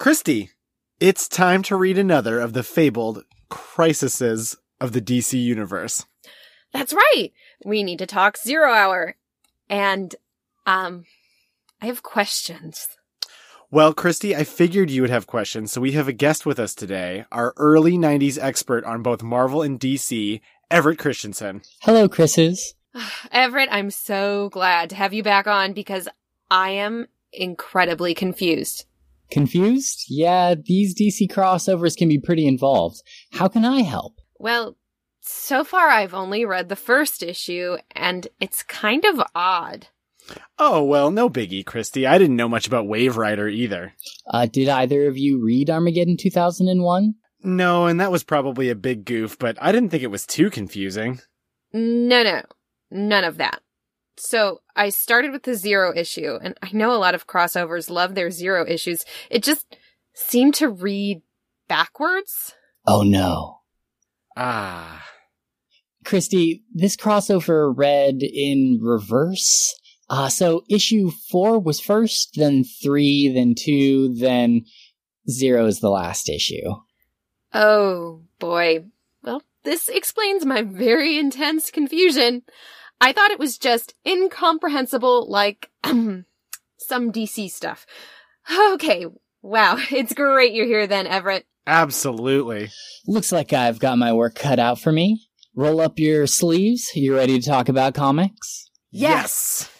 Christy, it's time to read another of the fabled crises of the DC universe. That's right. We need to talk Zero Hour. And, um, I have questions. Well, Christy, I figured you would have questions, so we have a guest with us today, our early 90s expert on both Marvel and DC, Everett Christensen. Hello, Chris's. Everett, I'm so glad to have you back on because I am incredibly confused. Confused? Yeah, these DC crossovers can be pretty involved. How can I help? Well, so far I've only read the first issue, and it's kind of odd. Oh, well, no biggie, Christy. I didn't know much about Wave Rider either. Uh, did either of you read Armageddon 2001? No, and that was probably a big goof, but I didn't think it was too confusing. No, no, none of that. So I started with the zero issue, and I know a lot of crossovers love their zero issues. It just seemed to read backwards. Oh no. Ah. Christy, this crossover read in reverse. Uh, so issue four was first, then three, then two, then zero is the last issue. Oh boy. Well, this explains my very intense confusion. I thought it was just incomprehensible like some DC stuff. Okay, wow. It's great you're here then, Everett. Absolutely. Looks like I've got my work cut out for me. Roll up your sleeves. You ready to talk about comics? Yes.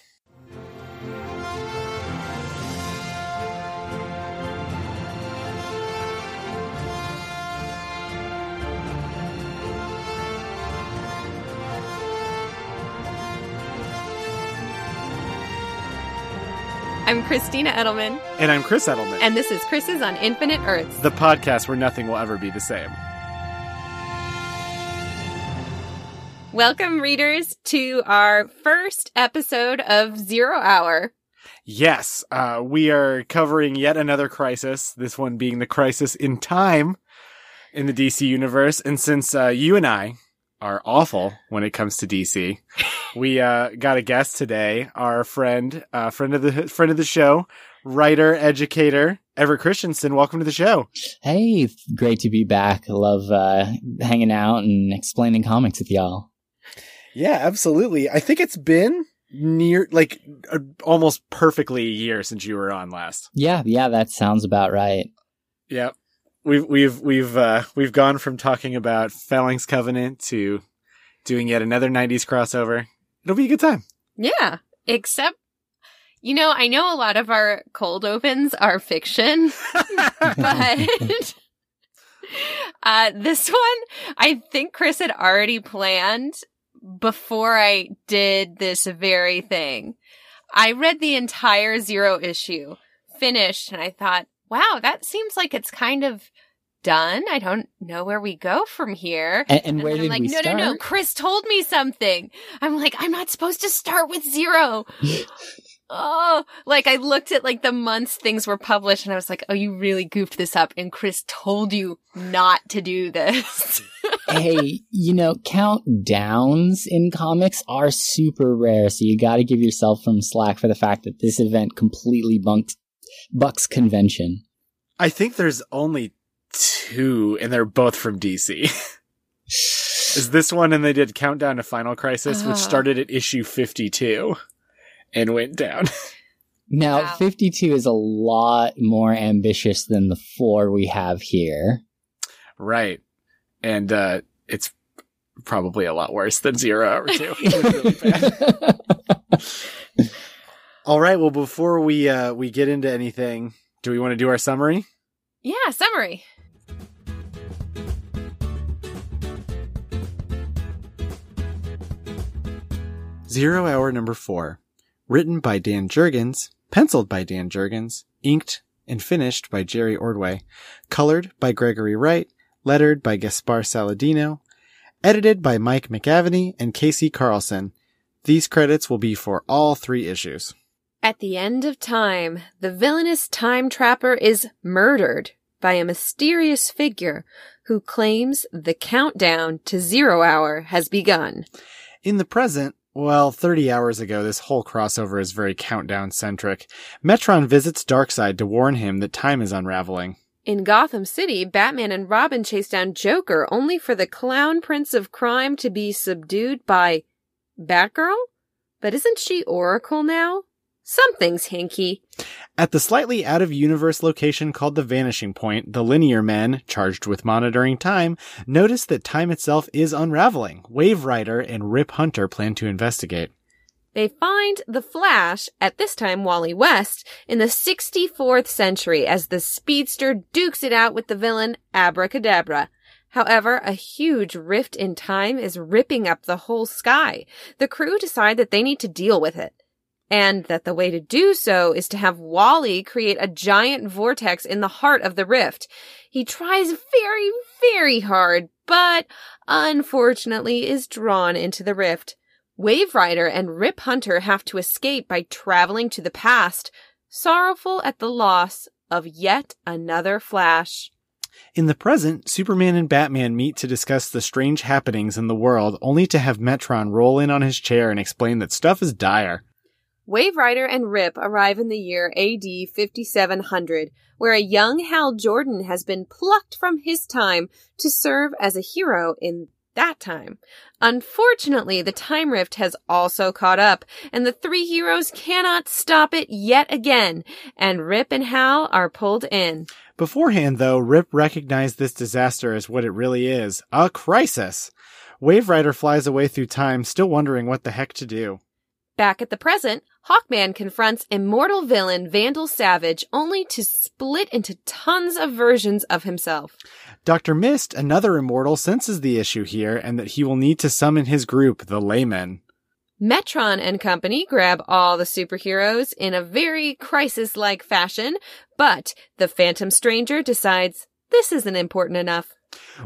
I'm Christina Edelman, And I'm Chris Edelman, and this is Chris's on Infinite Earths. the podcast where nothing will ever be the same. Welcome, readers, to our first episode of Zero Hour. Yes, uh, we are covering yet another crisis, this one being the crisis in time in the DC universe. And since uh, you and I are awful when it comes to DC, we uh, got a guest today, our friend, uh, friend of the friend of the show, writer, educator, Everett Christensen. Welcome to the show. Hey, great to be back. Love uh, hanging out and explaining comics with y'all. Yeah, absolutely. I think it's been near, like, uh, almost perfectly a year since you were on last. Yeah, yeah, that sounds about right. Yep. We've we've we've uh we've gone from talking about Phalanx Covenant to doing yet another 90s crossover. It'll be a good time. Yeah, except, you know, I know a lot of our cold opens are fiction, but uh, this one, I think Chris had already planned before I did this very thing. I read the entire zero issue, finished, and I thought, wow, that seems like it's kind of done. I don't know where we go from here. And, and where then did I'm like, we no, start? no, no. Chris told me something. I'm like, I'm not supposed to start with zero. oh, like I looked at like the months things were published and I was like, oh, you really goofed this up. And Chris told you not to do this. hey, you know, countdowns in comics are super rare, so you got to give yourself some slack for the fact that this event completely bunked bucks convention. I think there's only two and they're both from DC. Is this one and they did Countdown to Final Crisis which Ah. started at issue 52 and went down. Now, Wow. 52 is a lot more ambitious than the four we have here. right. And uh it's probably a lot worse than 0 hour 2. Really bad. All right, well before we uh we get into anything, do we want to do our summary? yeah, summary. Zero Hour Number 4. Written by Dan Jurgens, penciled by Dan Jurgens, inked and finished by Jerry Ordway, colored by Gregory Wright, lettered by Gaspar Saladino, edited by Mike McAvennie and KC Carlson. These credits will be for all three issues. At the end of time, the villainous time trapper is murdered by a mysterious figure who claims the countdown to zero hour has begun. In the present, Well, 30 hours ago, this whole crossover is very countdown centric. Metron visits Darkseid to warn him that time is unraveling. In Gotham City, Batman and Robin chase down Joker only for the clown prince of crime to be subdued by Batgirl? But isn't she Oracle now? Something's hinky. At the slightly out of universe location called the Vanishing Point, the Linear Men, charged with monitoring time, notice that time itself is unraveling. Wave Rider and Rip Hunter plan to investigate. They find the Flash, at this time Wally West, in the 64th century as the speedster dukes it out with the villain Abracadabra. However, a huge rift in time is ripping up the whole sky. The crew decide that they need to deal with it. And that the way to do so is to have Wally create a giant vortex in the heart of the rift. He tries very, very hard, but unfortunately is drawn into the rift. Wave Rider and Rip Hunter have to escape by traveling to the past, sorrowful at the loss of yet another Flash. In the present, Superman and Batman meet to discuss the strange happenings in the world, only to have Metron roll in on his chair and explain that stuff is dire. Wave Rider and Rip arrive in the year AD 5700, where a young Hal Jordan has been plucked from his time to serve as a hero in that time. Unfortunately, the time rift has also caught up, and the three heroes cannot stop it yet again, and Rip and Hal are pulled in. Beforehand, though, Rip recognized this disaster as what it really is a crisis. Wave Rider flies away through time, still wondering what the heck to do. Back at the present, Hawkman confronts immortal villain Vandal Savage only to split into tons of versions of himself. Dr. Mist, another immortal, senses the issue here and that he will need to summon his group, the Leymen. Metron and company grab all the superheroes in a very crisis like fashion, but the Phantom Stranger decides this isn't important enough.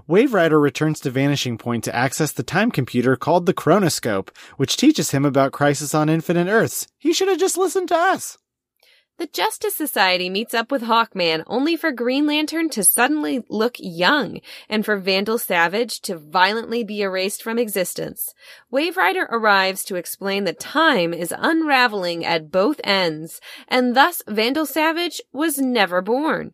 Wave Rider returns to Vanishing Point to access the time computer called the Chronoscope, which teaches him about Crisis on Infinite Earths. He should have just listened to us. The Justice Society meets up with Hawkman only for Green Lantern to suddenly look young and for Vandal Savage to violently be erased from existence. Wave Rider arrives to explain that time is unraveling at both ends and thus Vandal Savage was never born.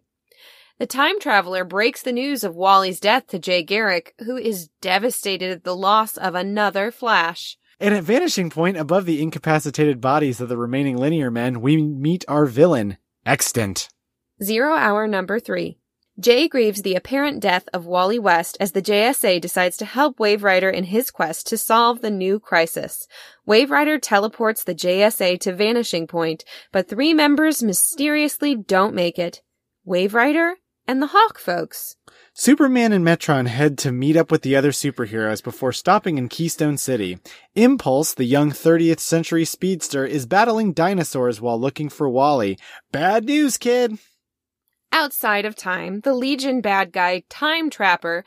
The time traveler breaks the news of Wally's death to Jay Garrick, who is devastated at the loss of another Flash. And at Vanishing Point, above the incapacitated bodies of the remaining linear men, we meet our villain, Extant. Zero hour number three. Jay grieves the apparent death of Wally West as the JSA decides to help Wave Rider in his quest to solve the new crisis. Wave Rider teleports the JSA to Vanishing Point, but three members mysteriously don't make it. Wave Rider and the Hawk folks. Superman and Metron head to meet up with the other superheroes before stopping in Keystone City. Impulse, the young 30th century speedster, is battling dinosaurs while looking for Wally. Bad news, kid! Outside of time, the Legion bad guy, Time Trapper,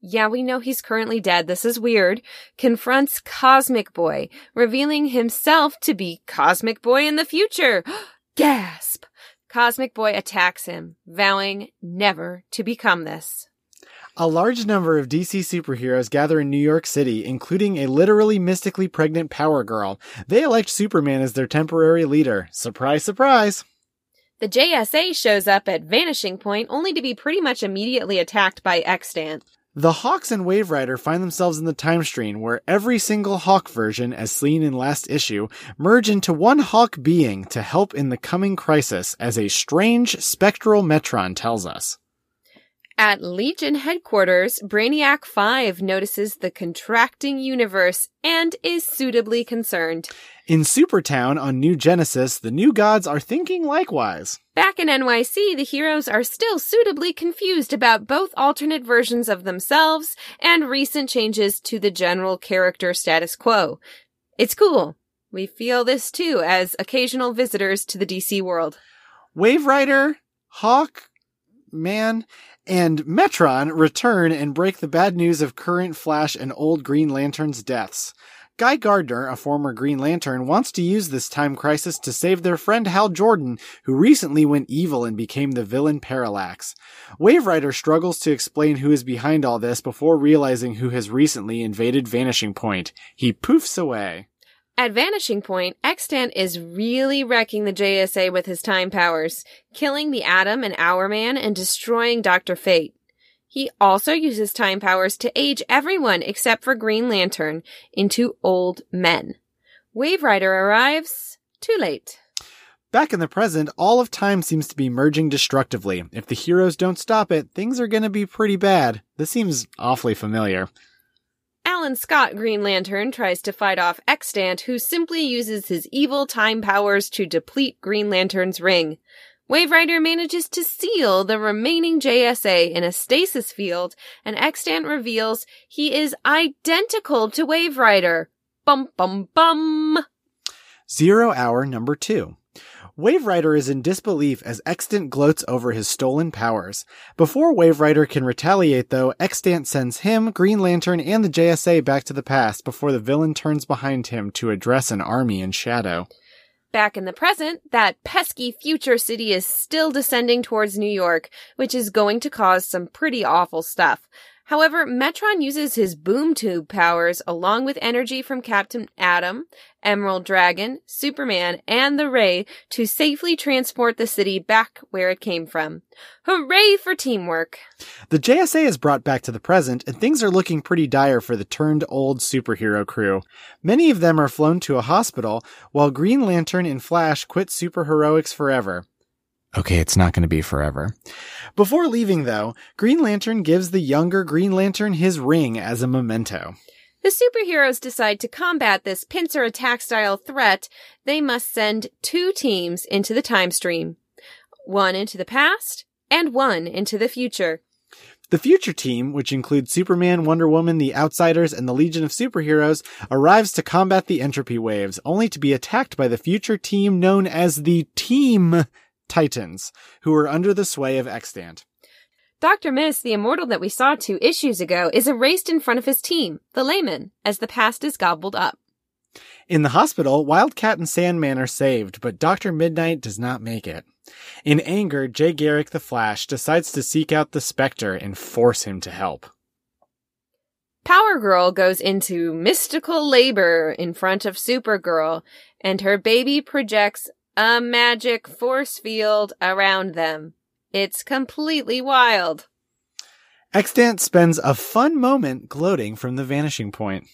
yeah, we know he's currently dead, this is weird, confronts Cosmic Boy, revealing himself to be Cosmic Boy in the future. Gasp! Cosmic Boy attacks him, vowing never to become this. A large number of DC superheroes gather in New York City, including a literally mystically pregnant Power Girl. They elect Superman as their temporary leader. Surprise, surprise! The JSA shows up at Vanishing Point only to be pretty much immediately attacked by Extant. The Hawks and Wave Rider find themselves in the time stream where every single Hawk version, as seen in last issue, merge into one Hawk being to help in the coming crisis, as a strange spectral Metron tells us. At Legion headquarters, Brainiac 5 notices the contracting universe and is suitably concerned. In Supertown on New Genesis, the new gods are thinking likewise. Back in NYC, the heroes are still suitably confused about both alternate versions of themselves and recent changes to the general character status quo. It's cool. We feel this too as occasional visitors to the DC world. Wave Rider, Hawk, Man, and Metron return and break the bad news of current Flash and old Green Lantern's deaths. Guy Gardner, a former Green Lantern, wants to use this time crisis to save their friend Hal Jordan, who recently went evil and became the villain Parallax. Wave Rider struggles to explain who is behind all this before realizing who has recently invaded Vanishing Point. He poofs away. At Vanishing Point, Extant is really wrecking the JSA with his time powers, killing the Atom and Hourman and destroying Dr. Fate. He also uses time powers to age everyone except for Green Lantern into old men. Wave Rider arrives too late. Back in the present, all of time seems to be merging destructively. If the heroes don't stop it, things are gonna be pretty bad. This seems awfully familiar. Alan Scott Green Lantern tries to fight off Extant, who simply uses his evil time powers to deplete Green Lantern's ring. Wave Rider manages to seal the remaining JSA in a stasis field, and Extant reveals he is identical to Wave Rider. Bum bum bum. Zero hour number two. Wave Rider is in disbelief as Extant gloats over his stolen powers. Before Wave Rider can retaliate though, Extant sends him, Green Lantern, and the JSA back to the past before the villain turns behind him to address an army in shadow. Back in the present, that pesky future city is still descending towards New York, which is going to cause some pretty awful stuff. However, Metron uses his boom tube powers along with energy from Captain Atom, Emerald Dragon, Superman, and the Ray to safely transport the city back where it came from. Hooray for teamwork! The JSA is brought back to the present, and things are looking pretty dire for the turned old superhero crew. Many of them are flown to a hospital, while Green Lantern and Flash quit superheroics forever. Okay, it's not going to be forever. Before leaving, though, Green Lantern gives the younger Green Lantern his ring as a memento. The superheroes decide to combat this pincer attack style threat. They must send two teams into the time stream. One into the past and one into the future. The future team, which includes Superman, Wonder Woman, the Outsiders, and the Legion of Superheroes, arrives to combat the entropy waves, only to be attacked by the future team known as the Team Titans, who are under the sway of Extant. Dr. Mist, the immortal that we saw two issues ago, is erased in front of his team, the layman, as the past is gobbled up. In the hospital, Wildcat and Sandman are saved, but Dr. Midnight does not make it. In anger, Jay Garrick the Flash decides to seek out the Spectre and force him to help. Power Girl goes into mystical labor in front of Supergirl, and her baby projects a magic force field around them. It's completely wild. Extant spends a fun moment gloating from the vanishing point.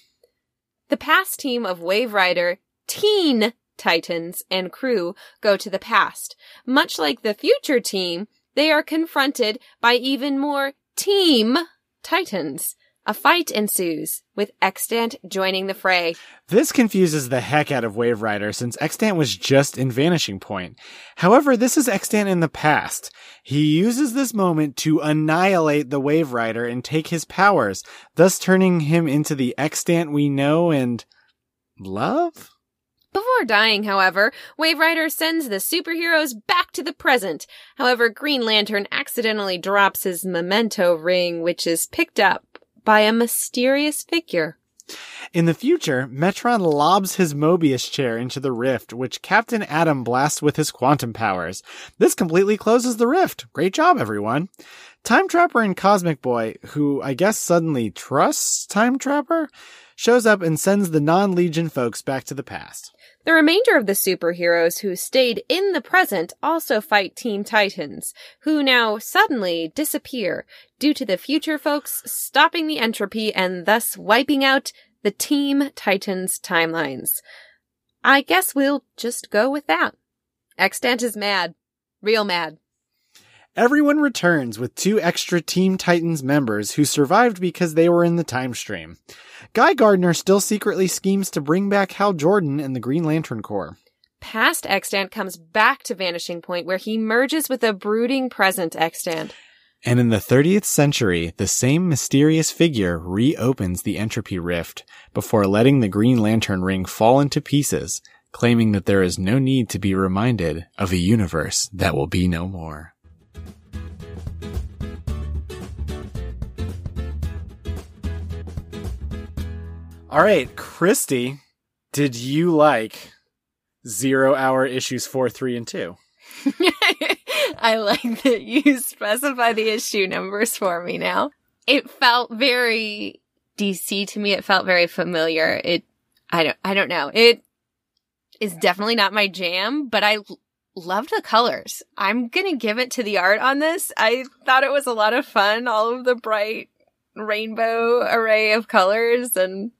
The past team of Wave Rider, Teen Titans, and crew go to the past. Much like the future team, they are confronted by even more Team Titans. A fight ensues, with Extant joining the fray. This confuses the heck out of Wave Rider since Extant was just in Vanishing Point. However, this is Extant in the past. He uses this moment to annihilate the Wave Rider and take his powers, thus turning him into the Extant we know and love? Before dying, however, Wave Rider sends the superheroes back to the present. However, Green Lantern accidentally drops his memento ring, which is picked up by a mysterious figure. In the future, Metron lobs his Mobius chair into the rift, which Captain Atom blasts with his quantum powers. This completely closes the rift. Great job, everyone. Time Trapper and Cosmic Boy, who I guess suddenly trusts Time Trapper, shows up and sends the non-Legion folks back to the past. The remainder of the superheroes who stayed in the present also fight Team Titans, who now suddenly disappear due to the future folks stopping the entropy and thus wiping out the Team Titans timelines. I guess we'll just go with that. Extant is mad. Real mad. Everyone returns with two extra Team Titans members who survived because they were in the time stream. Guy Gardner still secretly schemes to bring back Hal Jordan and the Green Lantern Corps. Past Extant comes back to Vanishing Point where he merges with a brooding present Extant. And in the 30th century, the same mysterious figure reopens the entropy rift before letting the Green Lantern ring fall into pieces, claiming that there is no need to be reminded of a universe that will be no more. All right, Christy, did you like zero hour issues four, three, and two? I like that you specify the issue numbers for me now. It felt very DC to me. It felt very familiar. It, I don't, I don't know. It, is definitely not my jam, but I loved the colors. I'm gonna give it to the art on this. I thought it was a lot of fun, all of the bright rainbow array of colors, and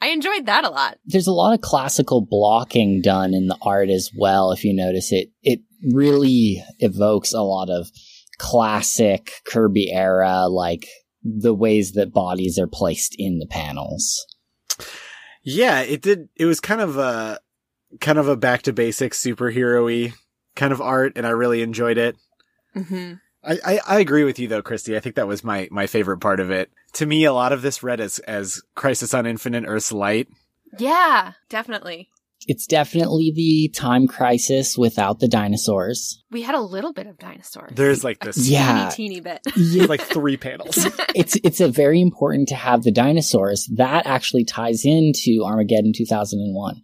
I enjoyed that a lot. There's a lot of classical blocking done in the art as well. If you notice it, it really evokes a lot of classic Kirby era, like the ways that bodies are placed in the panels. Yeah, it did. It was kind of a kind of a back to basics superhero-y kind of art, and I really enjoyed it. Mm-hmm. I, I, I agree with you though, Christy. I think that was my, my favorite part of it. To me, a lot of this read as, as Crisis on Infinite Earth's Light. Yeah, definitely. It's definitely the time crisis without the dinosaurs. We had a little bit of dinosaurs. There's like this, Yeah. teeny, teeny bit. Yeah, like three panels. it's it's a very important to have the dinosaurs. That actually ties into Armageddon 2001.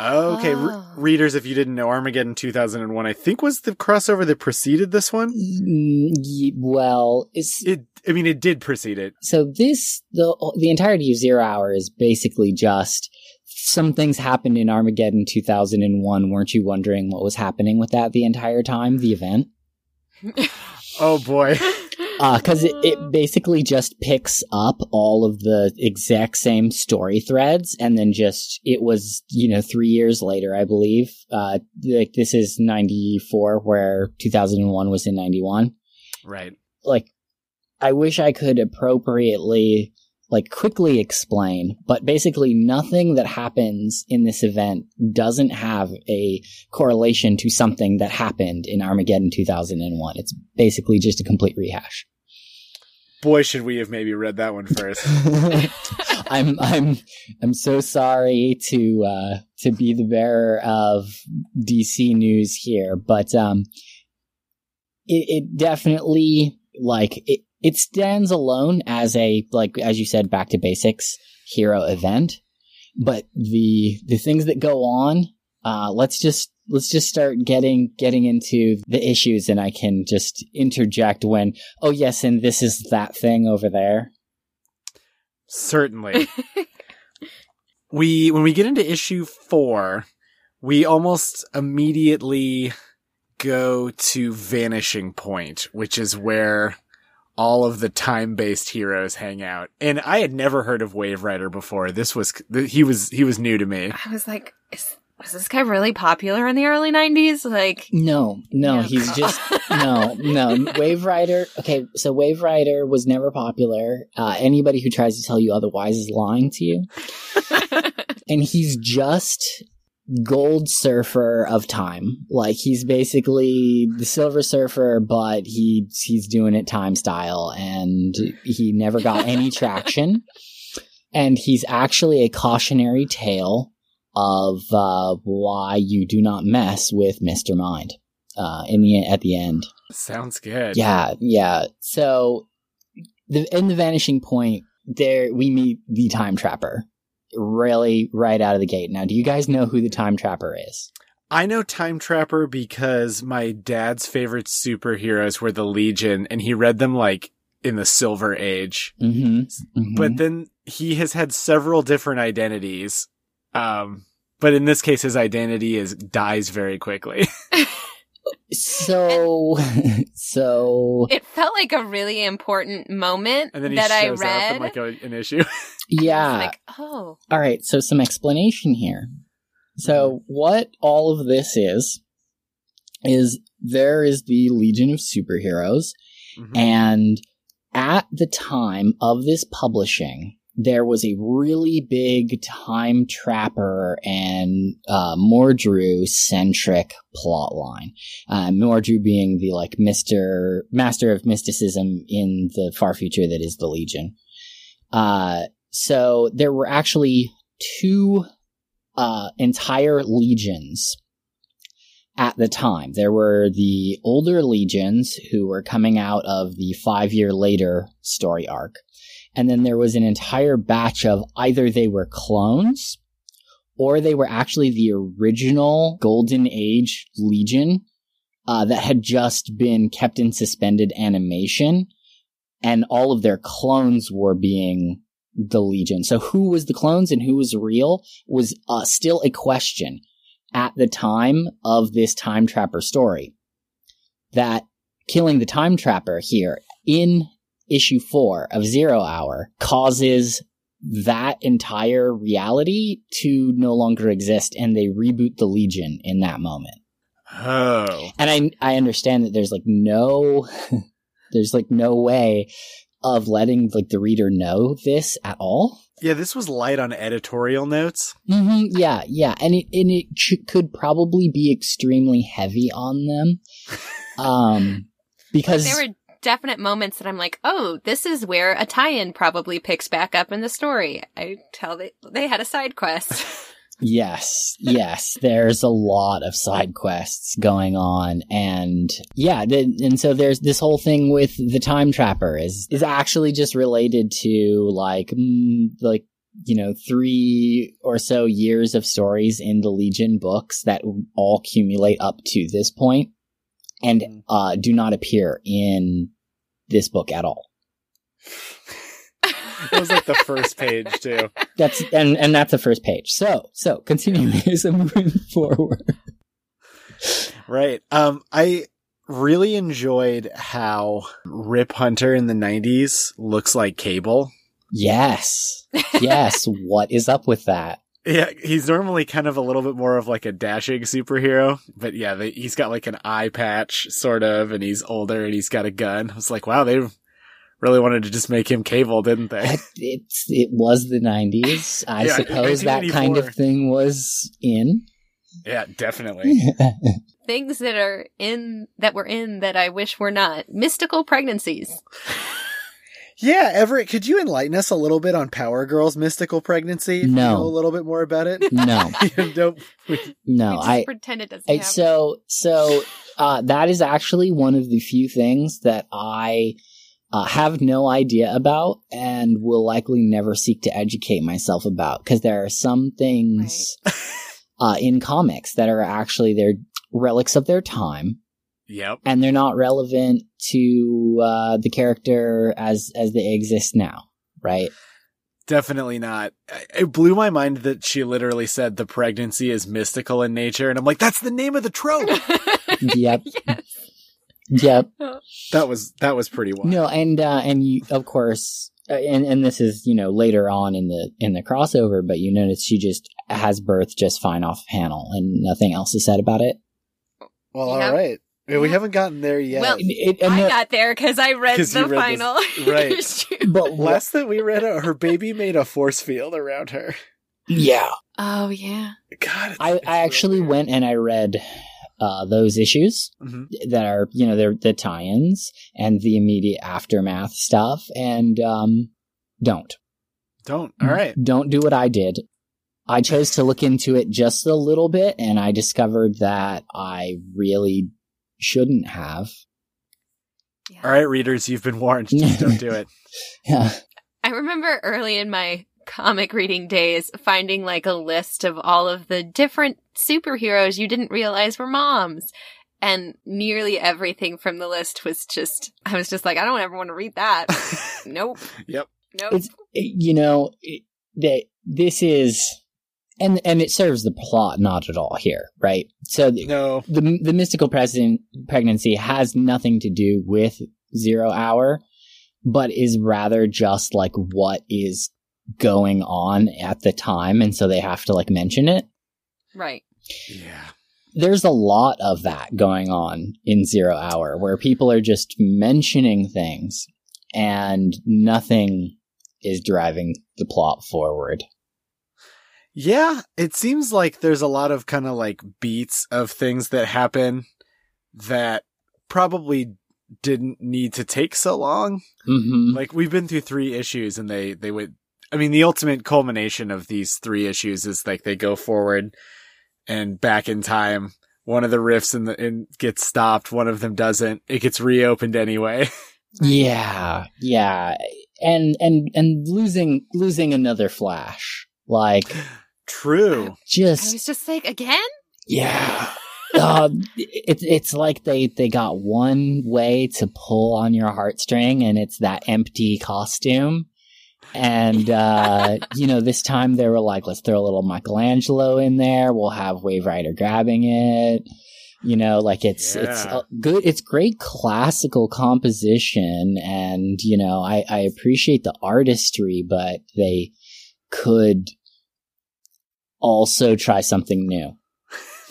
Okay, re- Oh. readers, if you didn't know, Armageddon 2001, I think was the crossover that preceded this one. Mm, ye- well, it's, It, I mean, it did precede it. so this the the entirety of Zero Hour is basically just some things happened in Armageddon 2001. Weren't you wondering what was happening with that the entire time? The event, Oh boy. because it, it basically just picks up all of the exact same story threads, and then just it was you know three years later, I believe. Uh, like this is 94, where 2001 was in 91. right. like I wish I could appropriately like quickly explain, but basically nothing that happens in this event doesn't have a correlation to something that happened in Armageddon 2001. It's basically just a complete rehash. Boy, should we have maybe read that one first. I'm I'm I'm so sorry to uh to be the bearer of DC news here, but um it, it definitely like it it stands alone as a like as you said back to basics hero event, but the the things that go on uh let's just let's just start getting getting into the issues and I can just interject when oh yes and this is that thing over there. Certainly. we when we get into issue four, we almost immediately go to Vanishing Point, which is where all of the time-based heroes hang out. And I had never heard of Wave Rider before. This was he was he was new to me. I was like, is, was this guy really popular in the early 90s? Like, No, no, Yeah. he's just no, no. Wave Rider. Okay, so Wave Rider was never popular. Uh, anybody who tries to tell you otherwise is lying to you. And he's just Gold Surfer of time. Like he's basically the Silver Surfer, but he he's doing it time style, and he never got any traction. And he's actually a cautionary tale of uh, why you do not mess with Mister Mind. Uh, in the at the end, Sounds good. yeah, yeah. So, the in the vanishing point, there we meet the time trapper, really right out of the gate. Now, do you guys know who the time trapper is? I know Time Trapper because my dad's favorite superheroes were the Legion, and he read them like in the Silver Age. Mm-hmm. But then he has had several different identities. Um, but in this case, his identity is dies very quickly. so, so it felt like a really important moment and then he that shows up read. in like a, an issue. yeah. like, oh, All right, so some explanation here. So, what all of this is, is there is the Legion of Superheroes, Mhm. and at the time of this publishing, there was a really big time trapper and uh, Mordru centric plot line. Uh, Mordru being the like Mister Master of Mysticism in the far future that is the Legion. Uh, so there were actually two uh, entire legions at the time. There were the older legions who were coming out of the five year later story arc. And then there was an entire batch of either they were clones or they were actually the original Golden Age Legion uh, that had just been kept in suspended animation. And all of their clones were being the Legion. So who was the clones and who was real was uh, still a question at the time of this time trapper story. That killing the time trapper here in issue four of Zero Hour causes that entire reality to no longer exist and they reboot the Legion in that moment. Oh. And I I understand that there's like no there's like no way of letting like the reader know this at all. Yeah, this was light on editorial notes. hmm Yeah, yeah, and it and it ch- could probably be extremely heavy on them, um, because There were definite moments that I'm like, oh, this is where a tie-in probably picks back up in the story. I tell they they had a side quest. Yes, yes. There's a lot of side quests going on, and yeah, th- and so there's this whole thing with the time trapper is is actually just related to like mm, like you know three or so years of stories in the Legion books that all accumulate up to this point, and Mm. uh, do not appear in this book at all. It was like the first page too. That's and and that's the first page. So so continuing so moving forward. Right. Um, I really enjoyed how Rip Hunter in the 90s looks like Cable. Yes. Yes. what is up with that? Yeah, he's normally kind of a little bit more of like a dashing superhero, but yeah, they, he's got like an eye patch, sort of, and he's older and he's got a gun. I was like, wow, they really wanted to just make him Cable, didn't they? It- It's it was the nineties. I Yeah, suppose that kind of thing was in. yeah, definitely. Things that are in that were in that I wish were not. Mystical pregnancies. Yeah, Everett, could you enlighten us a little bit on Power Girl's mystical pregnancy? If you No. know a little bit more about it. no, don't- no. we just I pretend it doesn't I- happen. so so uh, that is actually one of the few things that I uh, have no idea about and will likely never seek to educate myself about because there are some things uh, in comics that are actually they're relics of their time Yep. and they're not relevant to uh, the character as as they exist now, right? Definitely not. It blew my mind that she literally said the pregnancy is mystical in nature, and I'm like, that's the name of the trope. Yep, yes. yep. that was that was pretty wild. No, and uh, and you, of course, uh, and and this is you know later on in the in the crossover, but you notice she just has birth just fine off panel, and nothing else is said about it. Well, Yeah. all right. We haven't gotten there yet. Well, It- it- and I the- got there because I read 'Cause the read final. this- right. but Last that we read, uh, her baby made a force field around her. yeah, Oh yeah. God, it's, I it's I actually real went and I read uh, those issues weird. Mhm. that are you know they're the tie-ins and the immediate aftermath stuff, and um, don't Don't. All right. don't do what I did. I chose to look into it just a little bit, and I discovered that I really shouldn't have. yeah. All right, readers, you've been warned. Just don't do it. Yeah. I remember early in my comic reading days finding like a list of all of the different superheroes you didn't realize were moms. And nearly everything from the list was just, I was just like, I don't ever want to read that. nope. Yep. Nope. It's you know it, that this is, and and it serves the plot not at all here, right? So the No. the, the mystical president pregnancy has nothing to do with Zero Hour, but is rather just like what is going on at the time, and so they have to like mention it. right. Yeah. there's a lot of that going on in Zero Hour where people are just mentioning things and nothing is driving the plot forward. Yeah, it seems like there's a lot of kind of like beats of things that happen that probably didn't need to take so long. hmm Like we've been through three issues and they they would I mean the ultimate culmination of these three issues is like they go forward and back in time. One of the rifts in the in gets stopped, one of them doesn't. It gets reopened anyway. Yeah, yeah, and and and losing losing another Flash, like True. I just was just like, again? yeah. uh, it's it's like they they got one way to pull on your heartstring, and it's that empty costume, And, uh, you know, this time they were like, let's throw a little Michelangelo in there. We'll have Wave Rider grabbing it. You know, like it's, it's Yeah. uh, good. It's great classical composition. And, you know, I, I appreciate the artistry, but they could also try something new.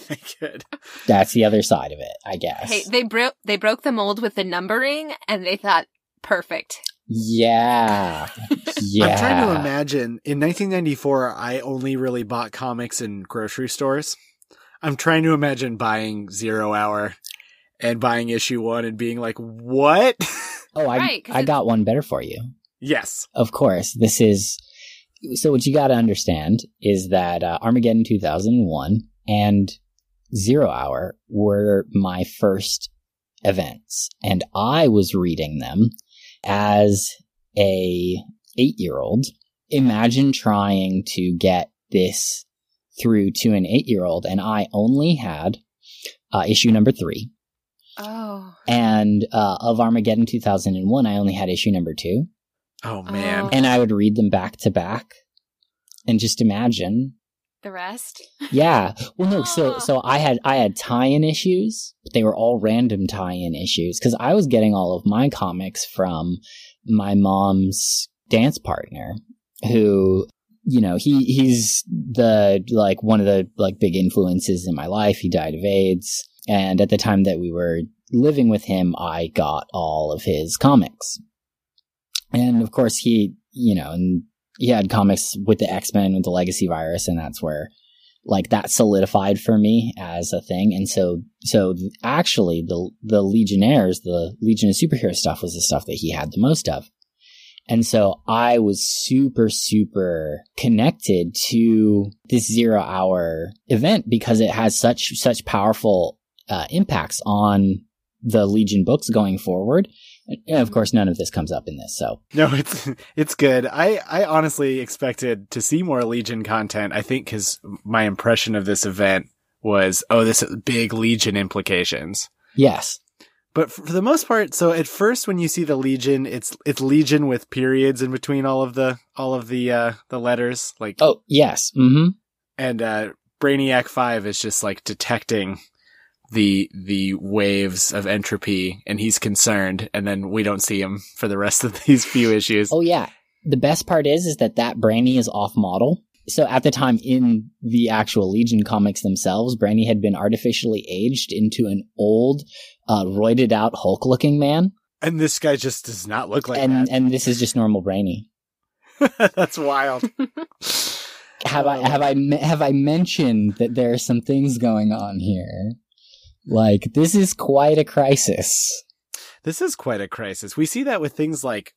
Good. That's the other side of it, I guess. Hey, they broke they broke the mold with the numbering, and they thought perfect. yeah. Yeah. I'm trying to imagine. In 1994, I only really bought comics in grocery stores. I'm trying to imagine buying Zero Hour and buying issue one and being like, "What?" Oh, I, Right, 'cause I got one better for you. yes. Of course, this is. So, what you got to understand is that uh, Armageddon 2001 and Zero Hour were my first events, and I was reading them as a eight year old. Imagine trying to get this through to an eight year old, and I only had uh, issue number three. Oh, And uh, of Armageddon 2001, I only had issue number two. Oh man. Oh. and I would read them back to back and just imagine. the rest. Yeah. Well, no. So, so I had I had tie-in issues, but they were all random tie-in issues because I was getting all of my comics from my mom's dance partner, who you know he he's the like one of the like big influences in my life. He died of AIDS, and at the time that we were living with him, I got all of his comics. And of course, he, you know, and he had comics with the X Men with the Legacy Virus, and that's where, like, that solidified for me as a thing. And so, so actually, the the Legionnaires, the Legion of Superhero stuff, was the stuff that he had the most of. And so I was super, super connected to this zero hour event because it has such, such powerful uh, impacts on the Legion books going forward. And of course, none of this comes up in this. So No, it's it's good. I I honestly expected to see more Legion content. I think because my impression of this event was, oh, this is big Legion implications. yes, But for the most part, so at first when you see the Legion, it's it's Legion with periods in between all of the all of the uh the letters, like oh yes, mm-hmm. and uh Brainiac Five is just like detecting the the waves of entropy, and he's concerned, and then we don't see him for the rest of these few issues. Oh yeah. The best part is, is that that Brainy is off model. So at the time in the actual Legion comics themselves, Brainy had been artificially aged into an old, uh, roided out Hulk looking man. And this guy just does not look like and, and this is just normal Brainy. That's wild. Have I, have I, me- have I mentioned that there are some things going on here? Like, this is quite a crisis. This is quite a crisis. We see that with things like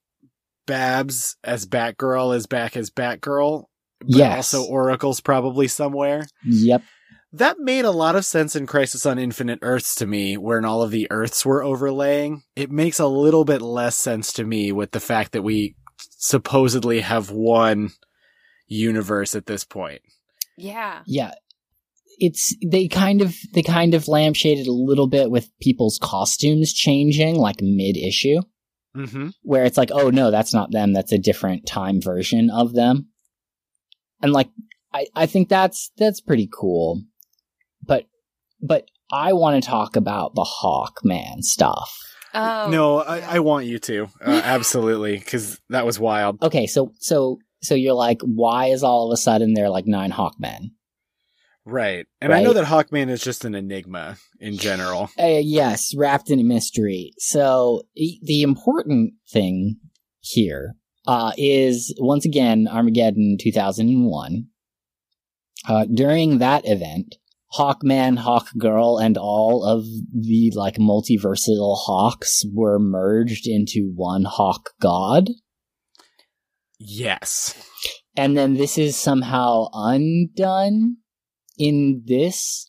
Babs as Batgirl is back as Batgirl, but Yes. also Oracle's probably somewhere. Yep. That made a lot of sense in Crisis on Infinite Earths to me, when all of the Earths were overlaying. It makes a little bit less sense to me with the fact that we supposedly have one universe at this point. Yeah. Yeah. It's they kind of they kind of lampshaded a little bit with people's costumes changing like mid issue, Mm-hmm. where it's like, oh no, that's not them, that's a different time version of them. And like I, I think that's that's pretty cool. But but I want to talk about the Hawkman stuff. Oh. no, I, I want you to. Uh, absolutely, because that was wild. Okay, so so so you're like, why is all of a sudden there like nine Hawkmen? Right. And I know that Hawkman is just an enigma in general. Uh, yes, wrapped in a mystery. So the important thing here uh, is once again Armageddon 2001. Uh, during that event, Hawkman, Hawkgirl, and all of the like multiversal Hawks were merged into one Hawk God. Yes. And then this is somehow undone in this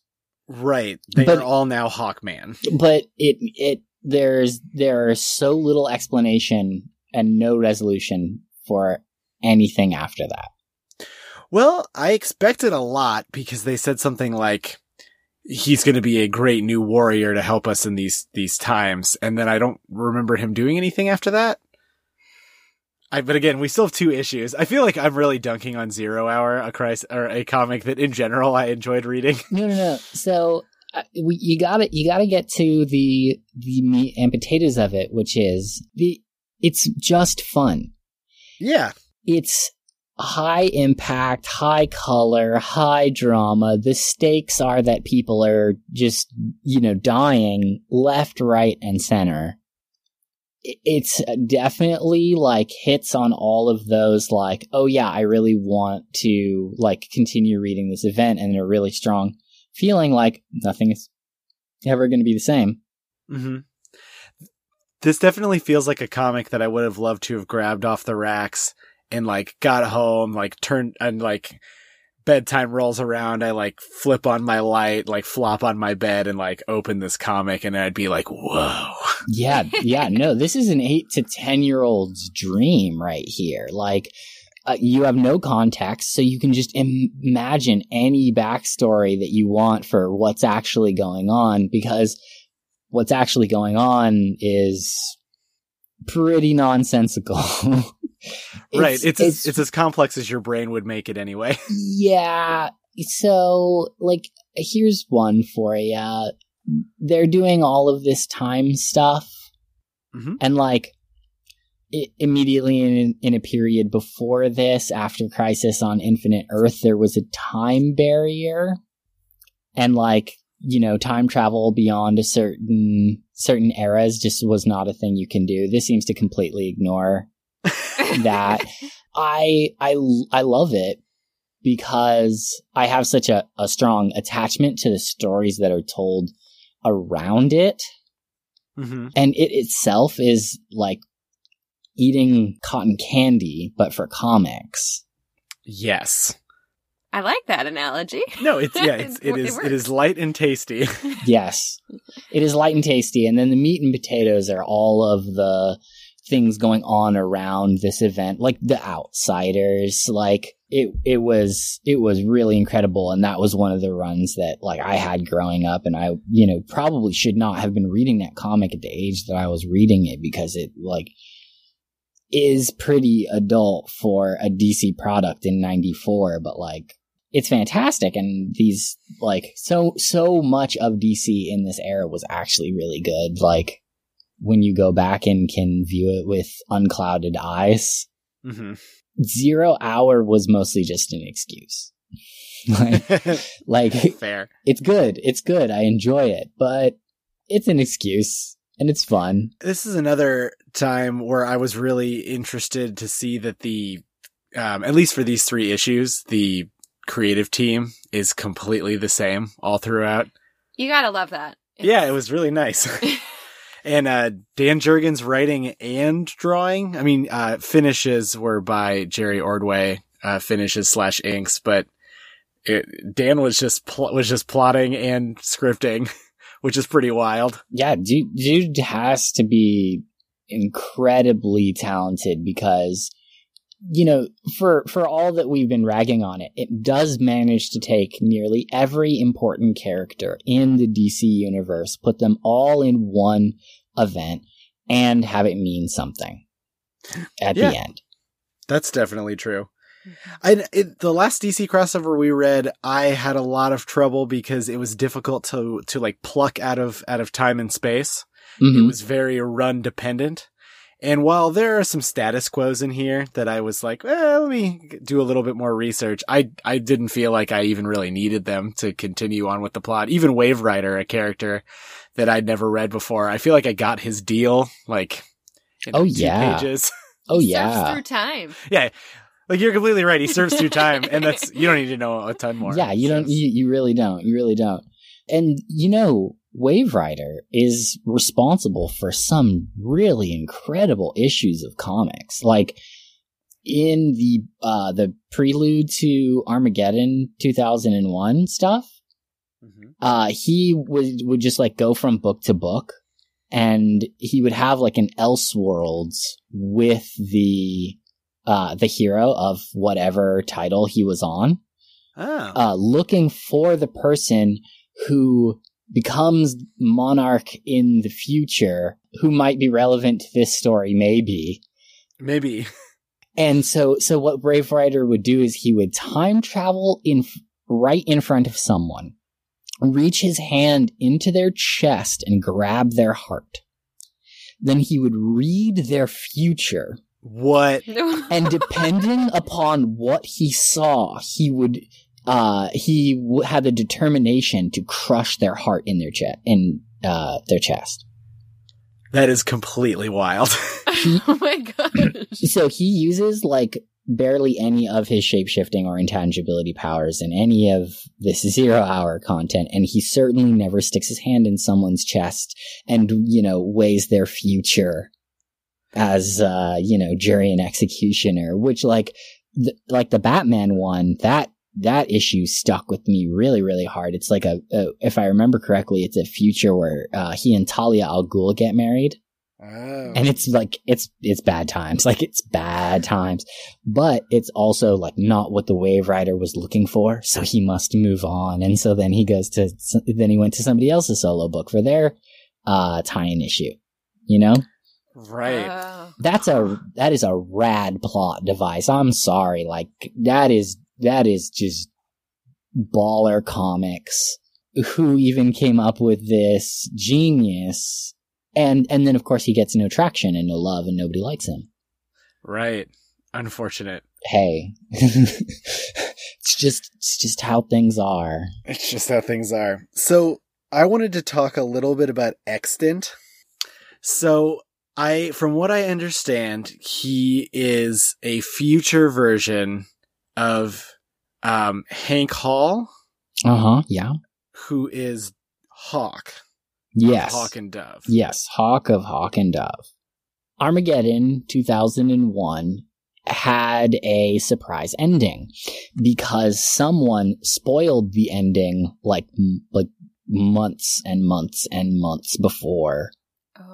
Right. They But- are all now Hawkman. but it it there's there is so little explanation and no resolution for anything after that. Well, I expected a lot because they said something like he's going to be a great new warrior to help us in these these times and then I don't remember him doing anything after that. I, but again, we still have two issues. I feel like I'm really dunking on Zero Hour, a Christ or a comic that in general I enjoyed reading. No, no, no. So uh, we, you gotta you gotta get to the the meat and potatoes of it, which is the it's just fun. Yeah, It's high impact, high color, high drama. The stakes are that people are just you know dying left, right, and center. It's definitely like hits on all of those like, oh yeah, I really want to like continue reading this event and a really strong feeling like nothing is ever going to be the same. hmm This definitely feels like a comic that I would have loved to have grabbed off the racks and like got home, like turned and like bedtime rolls around. I like flip on my light, like flop on my bed and like open this comic and I'd be like, whoa. Yeah, yeah, no, this is an eight to 10 year old's dream right here. Like, uh, you have no context, so you can just Im- imagine any backstory that you want for what's actually going on because what's actually going on is pretty nonsensical. right. It's, as, it's as complex as your brain would make it anyway. yeah. So, like, here's one for you. They're doing all of this time stuff, Mhm. and like, i immediately in in a period before this, after Crisis on Infinite Earth, there was a time barrier, and like, you know, time travel beyond a certain certain eras just was not a thing you can do. This seems to completely ignore that. I I I love it because I have such a, a strong attachment to the stories that are told around it. hmm And it itself is like eating cotton candy, but for comics. Yes. I like that analogy. No, it's, yeah, it's, it It is, it works. is light and tasty. Yes. it is light and tasty. And then the meat and potatoes are all of the things going on around this event, like the outsiders. Like it, it was, it was really incredible. And that was one of the runs that like I had growing up. And I, you know, probably should not have been reading that comic at the age that I was reading it because it like is pretty adult for a DC product in 94, but like it's fantastic. And these like so so much of DC in this era was actually really good. Like when you go back and can view it with unclouded eyes hmm zero hour was mostly just an excuse. Like, like Fair. it's good. It's good. I enjoy it. But it's an excuse and it's fun. This is another time where I was really interested to see that the, um, at least for these three issues, the creative team is completely the same all throughout. You gotta love that. Yeah, it was really nice. and uh, Dan Jurgens writing and drawing. I mean, uh, finishes were by Jerry Ordway, uh, finishes slash inks, but it, Dan was just pl- was just plotting and scripting, which is pretty wild. yeah dude, dude has to be incredibly talented because you know for for all that we've been ragging on it it does manage to take nearly every important character in the DC universe put them all in one event and have it mean something at Yeah. the end That's definitely true. I it, the last DC crossover we read, I had a lot of trouble because it was difficult to to like pluck out of out of time and space. It Mhm. was very run dependent. And while there are some status quos in here that I was like, well, let me do a little bit more research, I I didn't feel like I even really needed them to continue on with the plot. Even Wave Rider, a character that I'd never read before, I feel like I got his deal like in Oh, two yeah. pages. oh Surfs yeah through time. yeah. Like you're completely right. He serves through time, and that's you don't need to know a ton more. Yeah, you don't. You, you really don't. You really don't. And you know, Wave Rider is responsible for some really incredible issues of comics. Like in the uh the prelude to Armageddon 2001 stuff, Mhm. uh he would would just like go from book to book and he would have like an Elseworlds with the uh the hero of whatever title he was on Oh. uh, looking for the person who becomes monarch in the future, who might be relevant to this story, maybe. Maybe. And so, so what Wave Rider would do is he would time travel in right in front of someone, reach his hand into their chest and grab their heart. Then he would read their future What? and depending upon what he saw, he would uh he w- had the determination to crush their heart in their chest in uh their chest. That is completely wild. oh my gosh. So he uses like barely any of his shapeshifting or intangibility powers in any of this zero hour content and he certainly never sticks his hand in someone's chest and you know weighs their future as uh you know jury and executioner which like th- like the batman one that that issue stuck with me really really hard. It's like a, a if i remember correctly it's a future where uh he and talia al ghul get married. Oh. and it's like it's it's bad times. Like it's bad times. But it's also like not what the wave rider was looking for. So he must move on. And so then he goes to then he went to somebody else's solo book for their uh tie-in issue you know? Right. Oh. that's a that is a rad plot device. I'm sorry. Like that is that is just baller comics who even came up with this genius and and then of course he gets no traction and no love and nobody likes him right. Unfortunate. hey it's just it's just how things are It's just how things are. So I wanted to talk a little bit about Extant. So I, from what I understand, he is a future version of um, Hank Hall, uh-huh yeah who is Hawk. yes Hawk and Dove. Yes, Hawk of Hawk and Dove. Armageddon 2001 had a surprise ending because someone spoiled the ending like m- like months and months and months before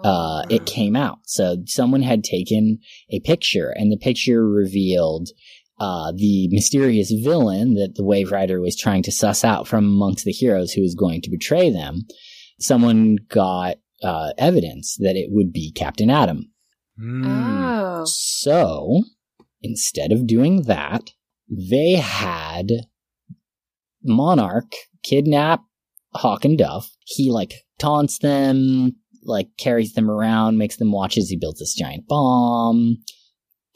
uh, it came out. So someone had taken a picture, and the picture revealed uh, the mysterious villain that the Wave Rider was trying to suss out from amongst the heroes who was going to betray them. Someone got uh, evidence that it would be Captain Atom. Hmm. Oh. So instead of doing that, they had Monarch kidnap Hawk and Dove. He like taunts them, like carries them around, makes them watch as he builds this giant bomb,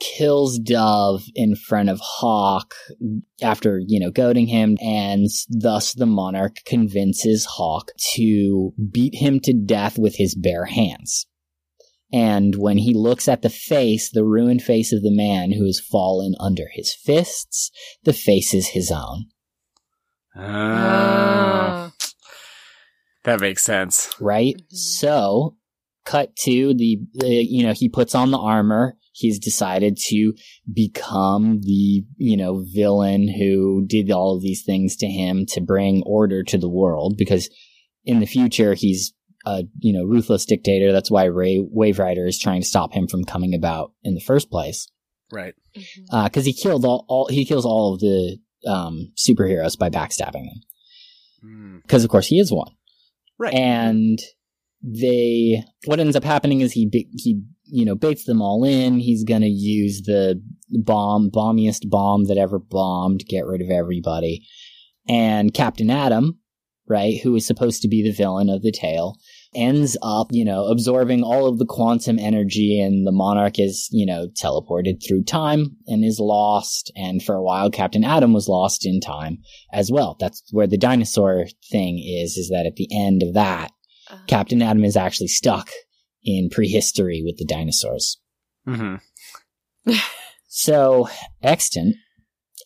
kills Dove in front of Hawk after, you know, goading him, and thus the Monarch convinces Hawk to beat him to death with his bare hands. And when he looks at the face, the ruined face of the man who has fallen under his fists, the face is his own. Ah. that makes sense. right? Mhm. So, cut to the, the, you know, he puts on the armor. He's decided to become the, you know, villain who did all of these things to him to bring order to the world because in the future he's a, you know, ruthless dictator. That's why Ray Wave Rider is trying to stop him from coming about in the first place. Right. Mhm. because he killed all, all he kills all of the um, superheroes by backstabbing them. Hmm. Because of course he is one. Right. And they, what ends up happening is he he you know baits them all in. He's gonna use the bomb, bombiest bomb that ever bombed, get rid of everybody. And Captain Atom, right, who is supposed to be the villain of the tale, ends up, you know, absorbing all of the quantum energy and the monarch is, you know, teleported through time and is lost. And for a while, Captain Atom was lost in time as well. That's where the dinosaur thing is, is that at the end of that, Uh, Captain Atom is actually stuck in prehistory with the dinosaurs. hmm So, Extant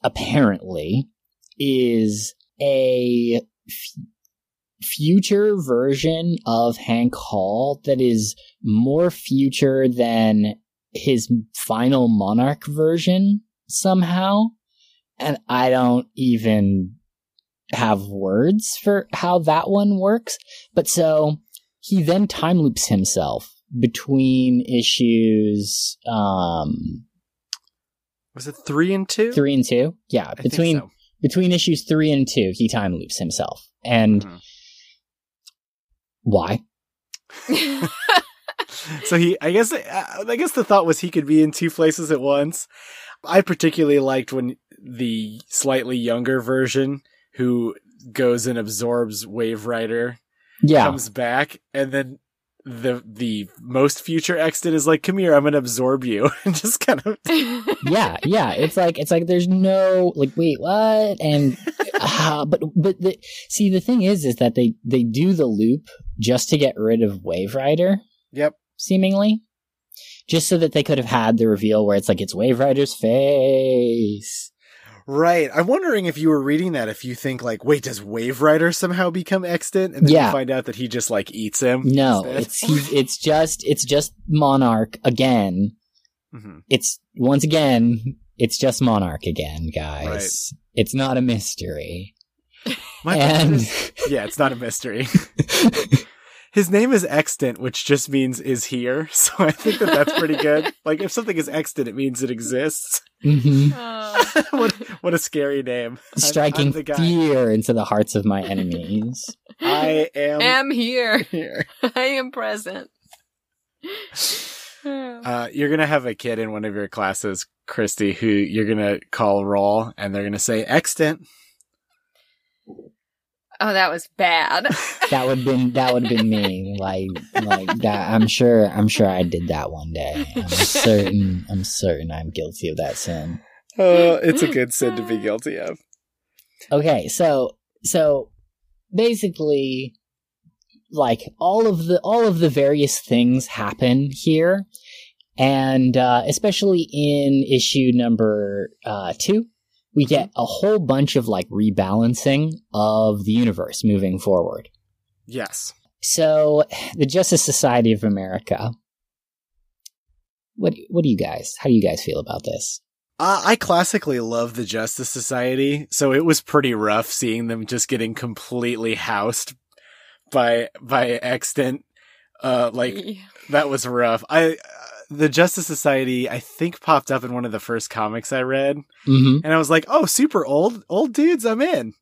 apparently is a f- future version of Hank Hall that is more future than his final Monarch version somehow. And I don't even have words for how that one works. But so he then time loops himself between issues um Was it three and two? three and two. Yeah, I between so. between issues three and two, he time loops himself. And Mhm. why? so he, I guess, I guess the thought was he could be in two places at once. I particularly liked when the slightly younger version who goes and absorbs Wave Rider Yeah. comes back and then the the most future Extant is like, come here, I'm gonna absorb you and just kind of yeah, yeah. It's like it's like there's no like wait what and uh, but but the see the thing is is that they they do the loop just to get rid of Wave Rider Yep. seemingly, just so that they could have had the reveal where it's like it's Wave Rider's face. Right. I'm wondering if you were reading that, if you think like, wait, does Wave Rider somehow become extant? And then Yeah. you find out that he just like eats him. No, instead? it's he's it's just it's just Monarch again. Mhm. It's once again it's just Monarch again, guys. It's not a mystery. My and is- yeah, it's not a mystery. His name is extant, which just means is here. So I think that that's pretty good. like if something is extant, it means it exists. Mhm. Oh. what what a scary name. I'm- I'm striking fear into the hearts of my enemies. I am am here. here. I am present. Uh, you're gonna have a kid in one of your classes, Christy, who you're gonna call roll, and they're gonna say extant. Oh, that was bad. That would been that would have been me. Like like that. I'm sure. I'm sure I did that one day. I'm certain. I'm certain I'm guilty of that sin. Oh, it's a good sin to be guilty of. Okay, so so basically, like all of the all of the various things happen here, and uh, especially in issue number uh, two, we get a whole bunch of like rebalancing of the universe moving forward. Yes. So, the Justice Society of America. What what do you guys? How do you guys feel about this? Uh, I classically love the Justice Society, so it was pretty rough seeing them just getting completely housed by by extant. Uh, like that was rough. I the Justice Society I think popped up in one of the first comics I read, Mm-hmm. and I was like, oh, super old old dudes, I'm in.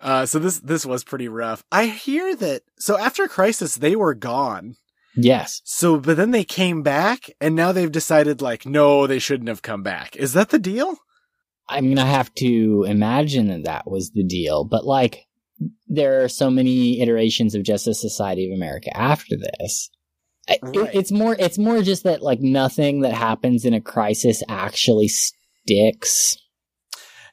Uh, so this this was pretty rough. I hear that. So after Crisis, they were gone. Yes. So, but then they came back, and now they've decided like, no, they shouldn't have come back. Is that the deal? I mean, I have to imagine that that was the deal, but like, there are so many iterations of Justice Society of America after this. I- it- it's more, it's more just that like nothing that happens in a crisis actually sticks.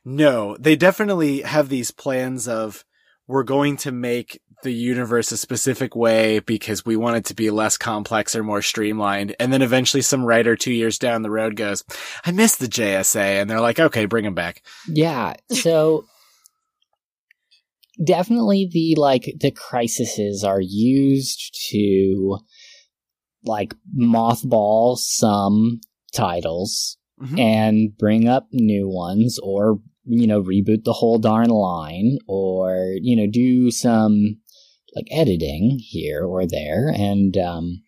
No, they definitely have these plans of we're going to make the universe a specific way because we want it to be less complex or more streamlined. And then eventually some writer two years down the road goes, I miss the JSA. And they're like, okay, bring him back. Yeah. So definitely the like the crises are used to like mothball some titles Mhm. and bring up new ones or you know reboot the whole darn line or you know do some like editing here or there and um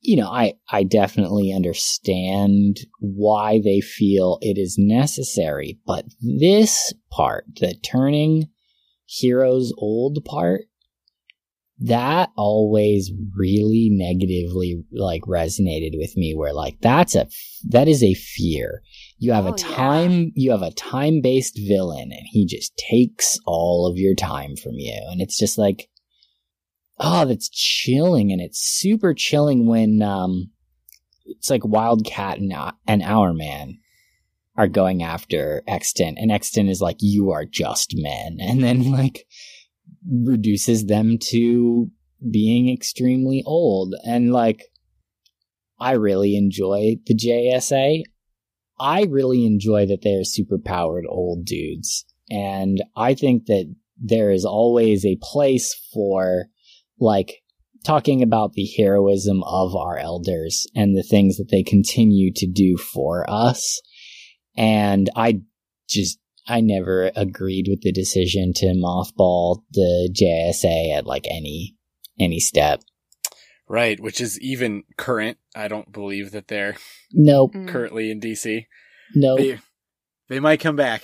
you know i i definitely understand why they feel it is necessary but this part the turning heroes old part that always really negatively like resonated with me where like that's a that is a fear. You have Oh, a yeah. time you have a time based villain and he just takes all of your time from you. And it's just like oh that's chilling and it's super chilling when um it's like wildcat and, and Hourman are going after extant and extant is like you are just men. And then like reduces them to being extremely old. And like i really enjoy the jsa i really enjoy that they're super powered old dudes. And i think that there is always a place for like talking about the heroism of our elders and the things that they continue to do for us. And i just I never agreed with the decision to mothball the JSA at like any any step. Right. Which is even current. I don't believe that they're Nope, Mm. currently in DC. nope. They, they might come back.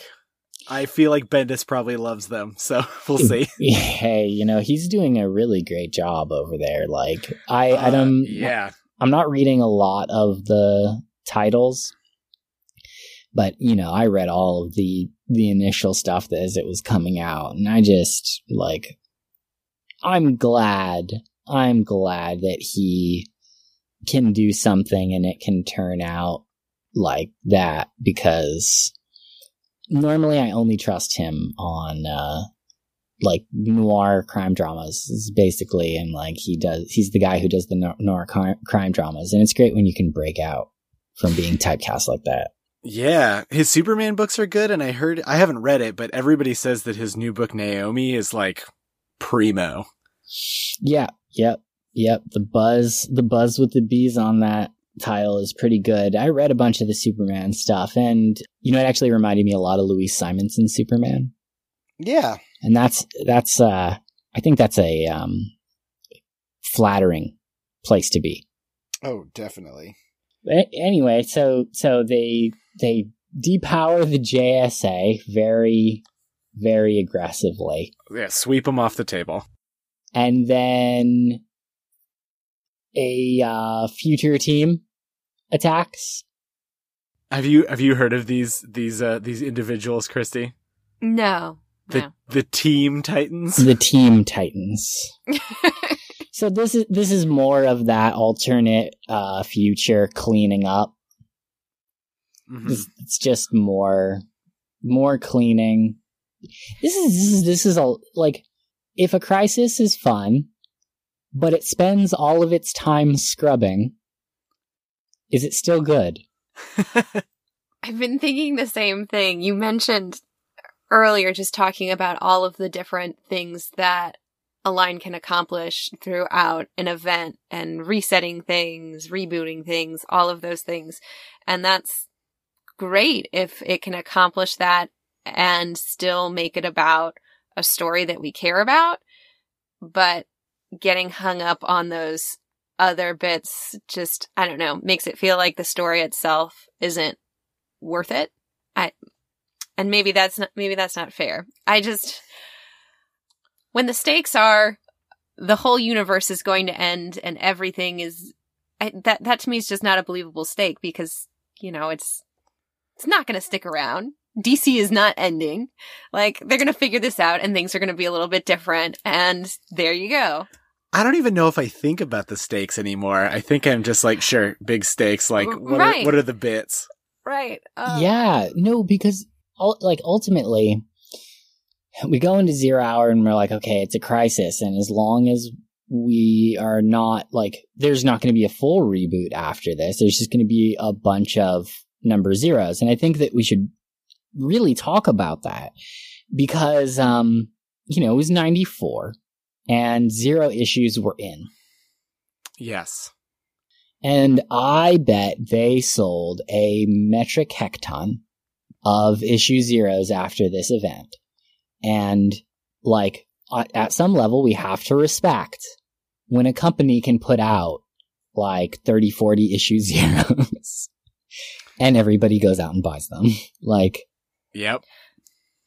I feel like Bendis probably loves them. So we'll see. hey, you know he's doing a really great job over there. Like I, I Uh, don't. yeah. I'm not reading a lot of the titles, but you know, I read all of the the initial stuff as it was coming out, and I just like, I'm glad, I'm glad that he can do something and it can turn out like that because normally I only trust him on uh like noir crime dramas basically and like he does he's the guy who does the noir crime dramas and it's great when you can break out from being typecast like that yeah his superman books are good and i heard i haven't read it but everybody says that his new book naomi is like primo. Yeah yep yep. The buzz the buzz with the bees on that tile is pretty good. I read a bunch of the superman stuff and you know it actually reminded me a lot of louise simonson superman. Yeah. And that's that's uh, I think that's a um, flattering place to be. Oh, definitely. But anyway, so so they they depower the JSA very very aggressively. Yeah, sweep them off the table. And then a uh, future team attacks. Have you have you heard of these these uh, these individuals, Christy? No. The no. the Team Titans. The Team Titans. so this is this is more of that alternate uh, future cleaning up. Mm-hmm. It's, it's, just more more cleaning. This is this is this is a like if a crisis is fun, but it spends all of its time scrubbing, is it still good? I've been thinking the same thing. You mentioned earlier just talking about all of the different things that a line can accomplish throughout an event and resetting things, rebooting things, all of those things. And that's great if it can accomplish that and still make it about a story that we care about. But getting hung up on those other bits just, I don't know, makes it feel like the story itself isn't worth it. I, and maybe that's not, maybe that's not fair. I just, when the stakes are the whole universe is going to end and everything is, I, that, that to me is just not a believable stake because, you know, it's, it's not going to stick around. DC is not ending. Like, they're going to figure this out and things are going to be a little bit different. And there you go. I don't even know if I think about the stakes anymore. I think I'm just like, sure, big stakes. Like, what, right. are, what are the bits? Right. Uh, yeah. No, because like ultimately we go into zero hour and we're like okay it's a crisis. And as long as we are not like there's not going to be a full reboot after this. There's just going to be a bunch of number zeros. And i think that we should really talk about that because um you know it was 94 and zero issues were in. Yes. And i bet they sold a metric hecton of issue zeros after this event. And like at some level, we have to respect when a company can put out like 30, 40 issue zeros and everybody goes out and buys them. like, yep.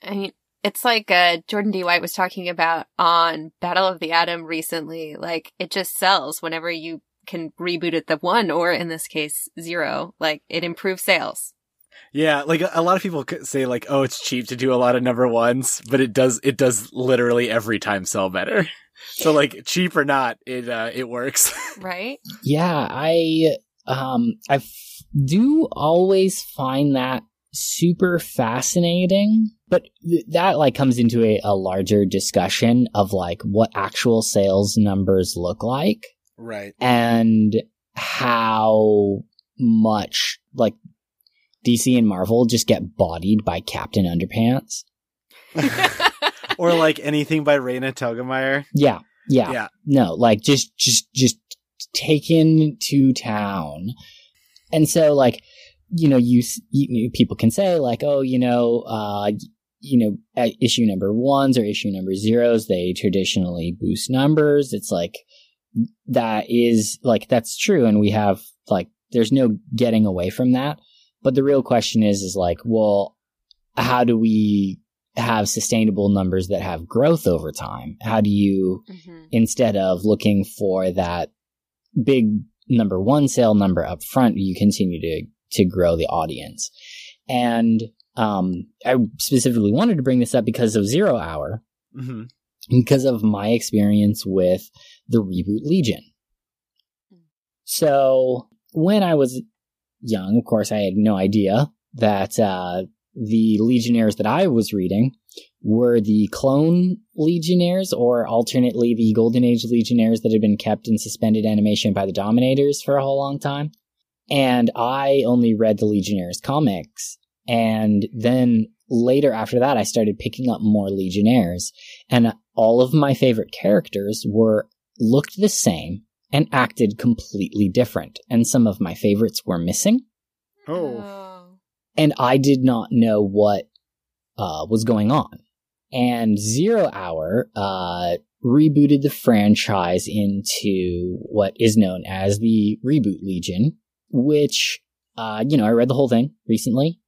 I mean, it's like uh, Jordan D. White was talking about on Battle of the Atom recently. Like, it just sells whenever you can reboot it the one, or in this case, zero. Like, it improves sales. Yeah, like a lot of people say like, "Oh, it's cheap to do a lot of number ones," but it does it does literally every time sell better. So like cheap or not, it uh it works. Right? Yeah, I um I f- do always find that super fascinating, but th- that like comes into a, a larger discussion of like what actual sales numbers look like. Right. And how much like DC and Marvel just get bodied by Captain Underpants. or like anything by Raina Telgemeier. Yeah, yeah. Yeah. No, like just just just taken to town. And so like you know you, you people can say like oh you know uh you know issue number ones or issue number zeros they traditionally boost numbers it's like that is like that's true and we have like there's no getting away from that but the real question is, is like, well, how do we have sustainable numbers that have growth over time? How do you, mm-hmm. instead of looking for that big number one sale number up front, you continue to to grow the audience. And um, I specifically wanted to bring this up because of Zero Hour, Mm-hmm. because of my experience with the reboot Legion. So when I was young, of course, I had no idea that uh, the Legionnaires that I was reading were the clone Legionnaires, or alternately the Golden Age Legionnaires that had been kept in suspended animation by the Dominators for a whole long time. And I only read the Legionnaires comics. And then later after that, I started picking up more Legionnaires. And all of my favorite characters were looked the same and acted completely different. And some of my favorites were missing. Oh. And I did not know what uh, was going on. And Zero Hour uh, rebooted the franchise into what is known as the Reboot Legion, which, uh, you know, I read the whole thing recently,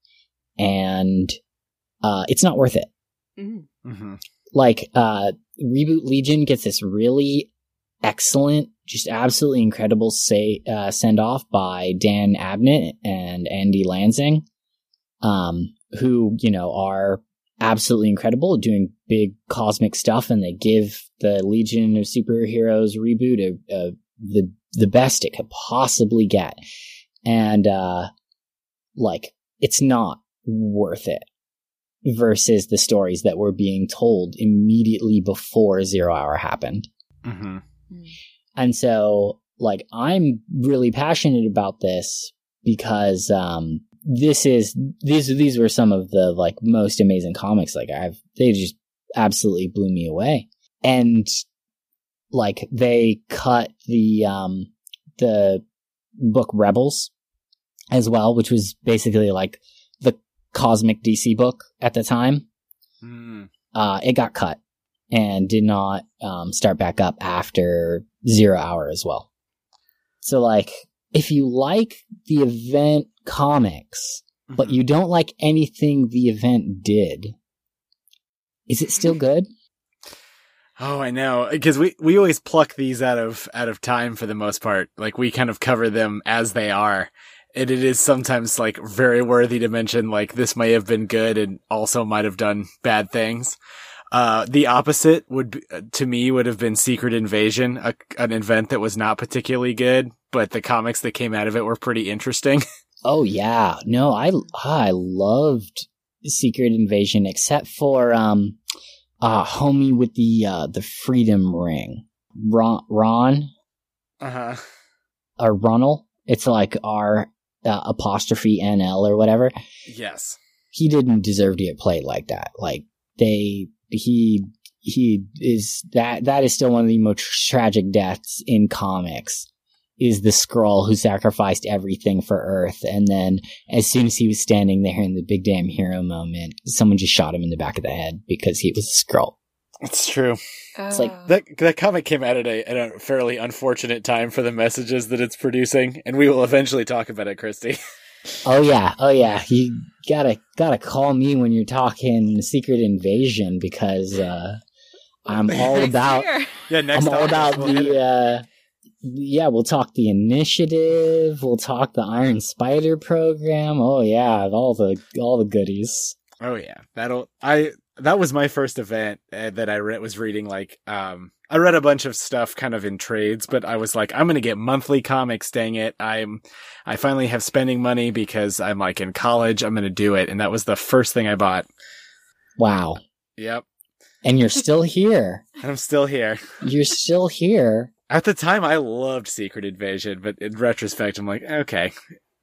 and uh, it's not worth it. Mm. Mm-hmm. Like, uh, Reboot Legion gets this really excellent, just absolutely incredible say uh, send off by Dan Abnett and Andy Lanning, um, who you know are absolutely incredible, doing big cosmic stuff, and they give the Legion of Superheroes reboot a, a, the the best it could possibly get, and uh, like it's not worth it versus the stories that were being told immediately before Zero Hour happened. Mm-hmm. And so, like, I'm really passionate about this because, um, this is, these, these were some of the, like, most amazing comics. Like, I've, they just absolutely blew me away. And, like, they cut the, um, the book Rebels as well, which was basically like the cosmic DC book at the time Mm. uh, it got cut and did not um, start back up after Zero Hour as well. So, like, if you like the event comics, but Mhm. you don't like anything the event did, is it still good? Oh, I know. Because we, we always pluck these out of out of time for the most part. Like we kind of cover them as they are. And it is sometimes like very worthy to mention like this may have been good and also might have done bad things. Uh, the opposite would be, uh, to me would have been Secret Invasion, a, an event that was not particularly good, but the comics that came out of it were pretty interesting. Oh yeah, no, I I loved Secret Invasion except for um, uh, homie with the uh the Freedom Ring, Ron, Ron Uh huh. or Ronald. It's like R uh, apostrophe NL or whatever. Yes. He didn't deserve to get played like that. Like they, he, he is that, that is still one of the most tragic deaths in comics is the Skrull who sacrificed everything for Earth. And then as soon as he was standing there in the big damn hero moment, someone just shot him in the back of the head because he was a Skrull. It's true. It's like Oh. That that comic came out at a, at a fairly unfortunate time for the messages that it's producing, and we will eventually talk about it, Christy. Oh yeah, oh yeah. You gotta gotta call me when you're talking Secret Invasion because uh, I'm all Next about year. yeah, next I'm all about we'll the uh, yeah. We'll talk the initiative. We'll talk the Iron Spider program. Oh yeah, all the all the goodies. Oh yeah, that'll I that was my first event uh, that I re- was reading. Like, um, I read a bunch of stuff kind of in trades, but I was like, I'm gonna get monthly comics. Dang it, I'm I finally have spending money because I'm like in college. I'm gonna do it, and that was the first thing I bought. Wow, Yep, and you're still here. and I'm still here. You're still here. At the time, I loved Secret Invasion, but in retrospect, I'm like, okay.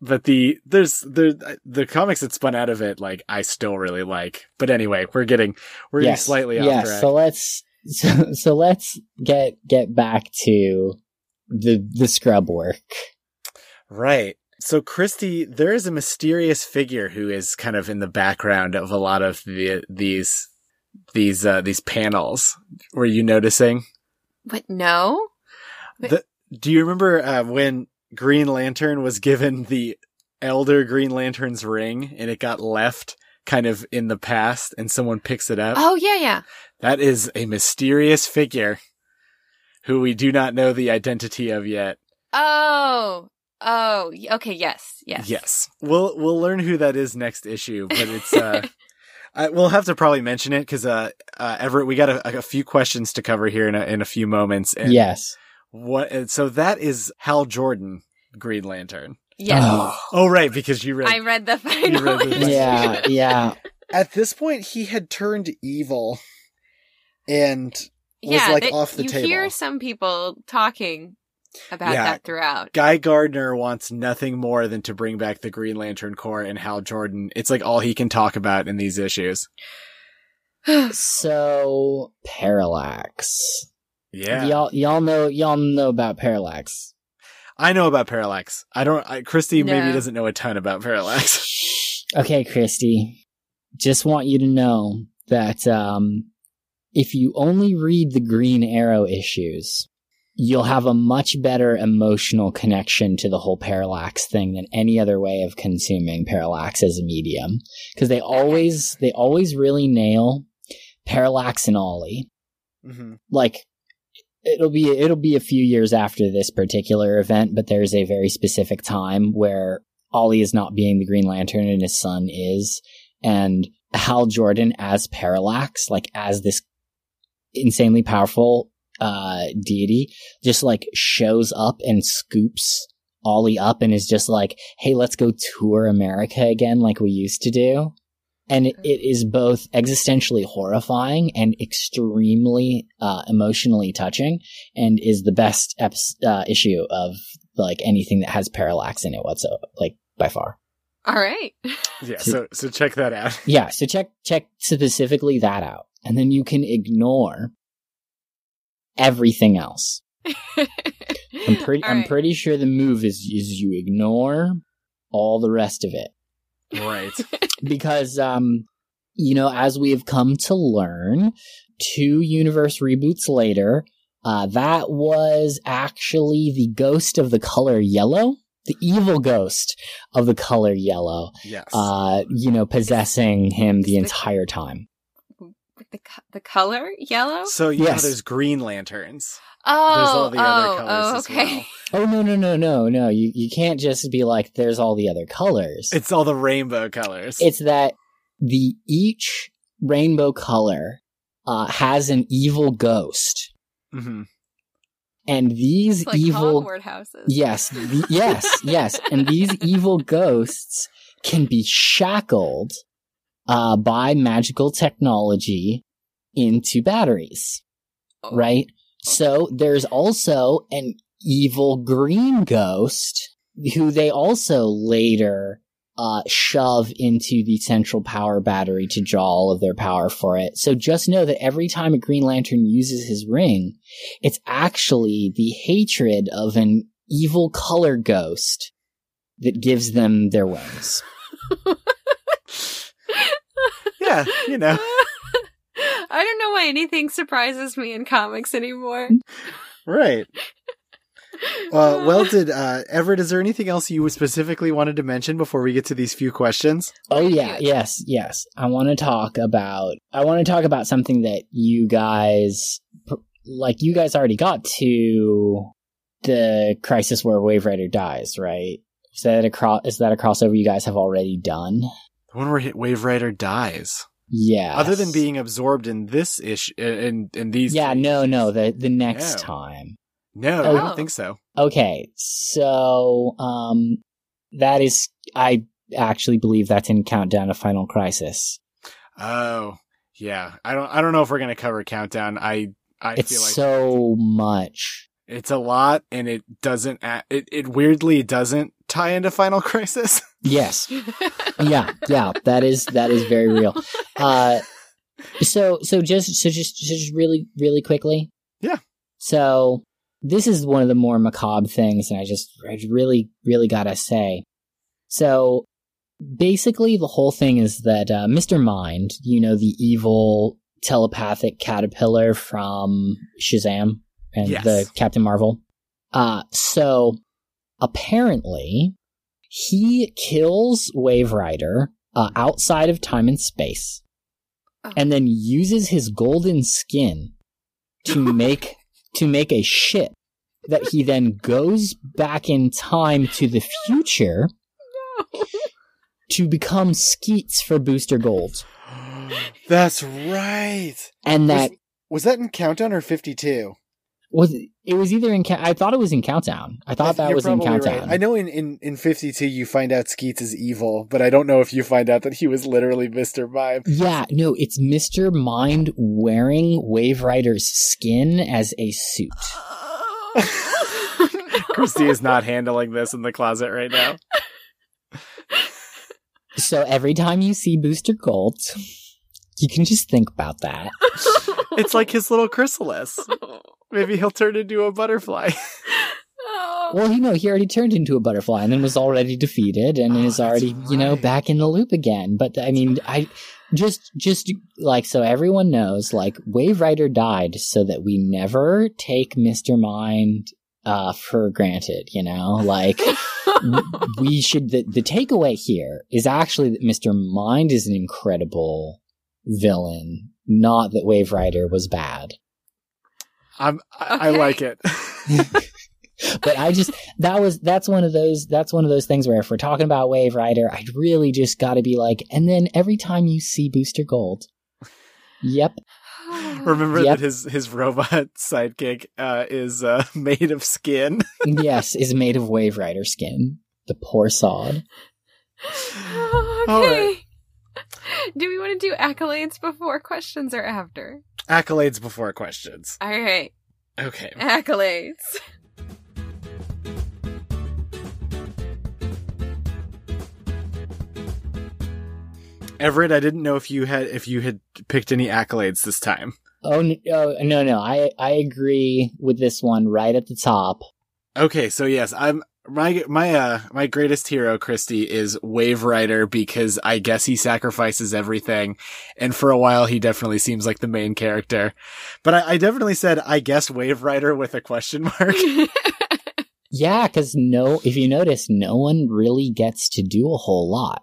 But the there's the the comics that spun out of it, like I still really like. But anyway, we're getting we're getting slightly off yes. track. So let's so, so let's get get back to the the scrub work. Right. So Christy, there is a mysterious figure who is kind of in the background of a lot of the these these uh these panels. Were you noticing? What? No. Wait. The, do you remember uh, when Green Lantern was given the Elder Green Lantern's ring and it got left kind of in the past and someone picks it up? Oh yeah, yeah. That is a mysterious figure who we do not know the identity of yet. Oh, oh, okay, yes, yes, Yes. We'll we'll learn who that is next issue, but it's uh I, we'll have to probably mention it because uh, uh Everett, we got a, a few questions to cover here in a, in a few moments. And yes. What? So that is Hal Jordan, Green Lantern. yes. Oh. Oh, right, because you read. I read the final. read the- issue. yeah, yeah. At this point, he had turned evil, and was yeah, like that- off the table. you hear some people talking about Yeah. that throughout. Guy Gardner wants nothing more than to bring back the Green Lantern Corps and Hal Jordan. It's like all he can talk about in these issues. So Parallax. Yeah, Y'all y'all know y'all know about Parallax. I know about Parallax. I don't. I, Christy maybe doesn't know a ton about Parallax. Okay, Christy. Just want you to know that um if you only read the Green Arrow issues, you'll have a much better emotional connection to the whole Parallax thing than any other way of consuming Parallax as a medium. Because they always they always really nail Parallax and Ollie. hmm like it'll be it'll be a few years after this particular event, but there's a very specific time where Ollie is not being the Green Lantern and his son is, and Hal Jordan as Parallax, like as this insanely powerful uh deity, just like shows up and scoops Ollie up and is just like, "Hey, let's go tour America again, like we used to do." And it, it is both existentially horrifying and extremely uh, emotionally touching, and is the best eps- uh, issue of like anything that has parallax in it whatsoever, like by far. All right. Yeah. So so check that out. Yeah, so check check specifically that out, and then you can ignore everything else. I'm pretty All I'm right. pretty sure the move is is you ignore all the rest of it. Right. because um you know as we have come to learn two universe reboots later uh that was actually the ghost of the color yellow the evil ghost of the color yellow Yes. uh you know possessing him the the- entire time the co- the color yellow. so yeah, yes. there's Green Lanterns. Oh, there's all the other oh, colors oh, as okay. oh no no no no no you you can't just be like there's all the other colors It's all the rainbow colors. it's that the each rainbow color uh has an evil ghost Mm-hmm. and these It's like evil Hogwarts houses. Yes, the, yes, yes. And these evil ghosts can be shackled uh, by magical technology into batteries, Oh. right? So there's also an evil green ghost who they also later uh, shove into the central power battery to draw all of their power for it. So just know that every time a Green Lantern uses his ring, it's actually the hatred of an evil color ghost that gives them their wings. Yeah, you know. I don't know why anything surprises me in comics anymore. Right. Uh, well, did uh, Everett? Is there anything else you specifically wanted to mention before we get to these few questions? Oh yeah, yes, yes. I want to talk about I want to talk about something that you guys like you guys already got to the crisis where Wave Rider dies, right? Is that a cro- is that a crossover you guys have already done? The one where Wave Rider dies. Yeah. Other than being absorbed in this issue, in in these. Yeah, no, no, the the next No. time. no, I Oh. don't think so. Okay, so um that is I actually believe that's in Countdown to Final Crisis. Oh, yeah. I don't. I don't know if we're gonna cover countdown. I I it's feel like so much. it's a lot, and it doesn't. a- It it weirdly doesn't tie into Final Crisis. Yes. yeah, yeah, that is that is very real. Uh so so just so just just really really quickly. Yeah. So this is one of the more macabre things and I just I really really got to say. So basically the whole thing is that uh, Mr. Mind, you know the evil telepathic caterpillar from Shazam and Yes. the Captain Marvel. Uh so apparently he kills Wave Rider uh, outside of time and space, Oh. and then uses his golden skin to make to make a ship that he then goes back in time to the future to become Skeets for Booster Gold. That's right. And that Was that in Countdown or 52? Was it was either in I thought it was in Countdown. I thought that You're was in probably Countdown. right. I know in, in, in 52 you find out Skeets is evil, but I don't know if you find out that he was literally Mr. Mind. Yeah, no, it's Mr. Mind wearing Wave Rider's skin as a suit. Christy is not handling this in the closet right now. So every time you see Booster Gold, you can just think about that. It's like his little chrysalis. Maybe he'll turn into a butterfly. Well, you know, he already turned into a butterfly and then was already defeated and Oh, is that's already, you know, back in the loop again. But I mean, I just, just like, so everyone knows, like, Wave Rider died so that we never take Mr. Mind, uh, for granted, you know? Like, we should, the, the takeaway here is actually that Mr. Mind is an incredible villain, not that Wave Rider was bad. I'm, I, I like it. but I just that was that's one of those that's one of those things where if we're talking about Wave Rider, I really just got to be like, and then every time you see Booster Gold, yep, Remember Yep. that his, his robot sidekick uh, is uh, made of skin. yes, is made of Wave Rider skin. The poor sod. okay. All right. Do we want to do accolades before questions or after? Accolades before questions. All right. Okay. Accolades. Everett, I didn't know if you had if you had picked any accolades this time. Oh, n- oh no no I I agree with this one right at the top. Okay, so yes, I'm my my uh my greatest hero, Christy, is Wave Rider because I guess he sacrifices everything, and for a while he definitely seems like the main character. But I, I definitely said I guess Wave Rider with a question mark. Yeah, because no, if you notice, no one really gets to do a whole lot.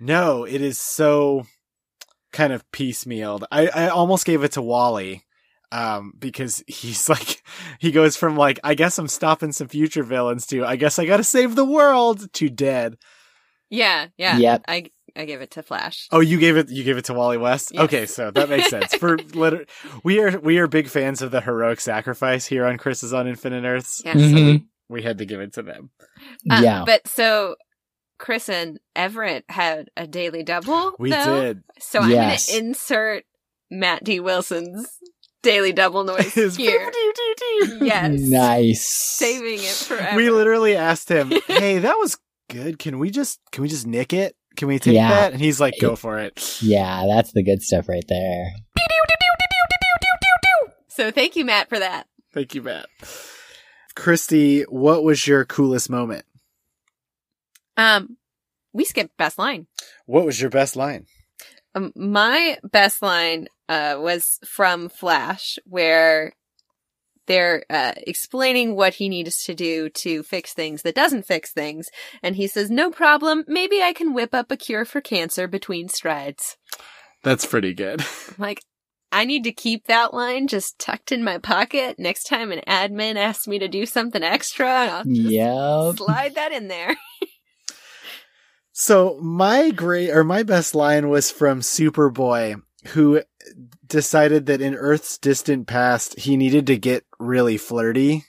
no, it is so kind of piecemealed. I I almost gave it to Wally. Um, because he's like, he goes from like, I guess I'm stopping some future villains to, I guess I gotta save the world to dead. yeah, yeah. Yep. I I give it to Flash. Oh, you gave it. You gave it to Wally West. Yes. Okay, so that makes sense. For liter- we are we are big fans of the heroic sacrifice here on Chris is on Infinite Earths. Yeah. So Mhm. we had to give it to them. Uh, yeah, But so Chris and Everett had a daily double. We though. did. So I'm going to insert Matt D. Wilson's daily double noise His here. yes. nice. Saving it forever. We literally asked him, "Hey, that was good. Can we just can we just nick it? Can we take Yeah. that?" And he's like, "Go for it." Yeah, that's the good stuff right there. So thank you, Matt, for that. Thank you, Matt. Christy, what was your coolest moment? Um, we skipped best line. What was your best line? Um, my best line uh, was from Flash, where they're uh, explaining what he needs to do to fix things that doesn't fix things, and he says, "No problem. Maybe I can whip up a cure for cancer between strides." That's pretty good. Like, I need to keep that line just tucked in my pocket. Next time an admin asks me to do something extra, I'll just Yep. slide that in there. So my great or my best line was from Superboy, who decided that in Earth's distant past he needed to get really flirty.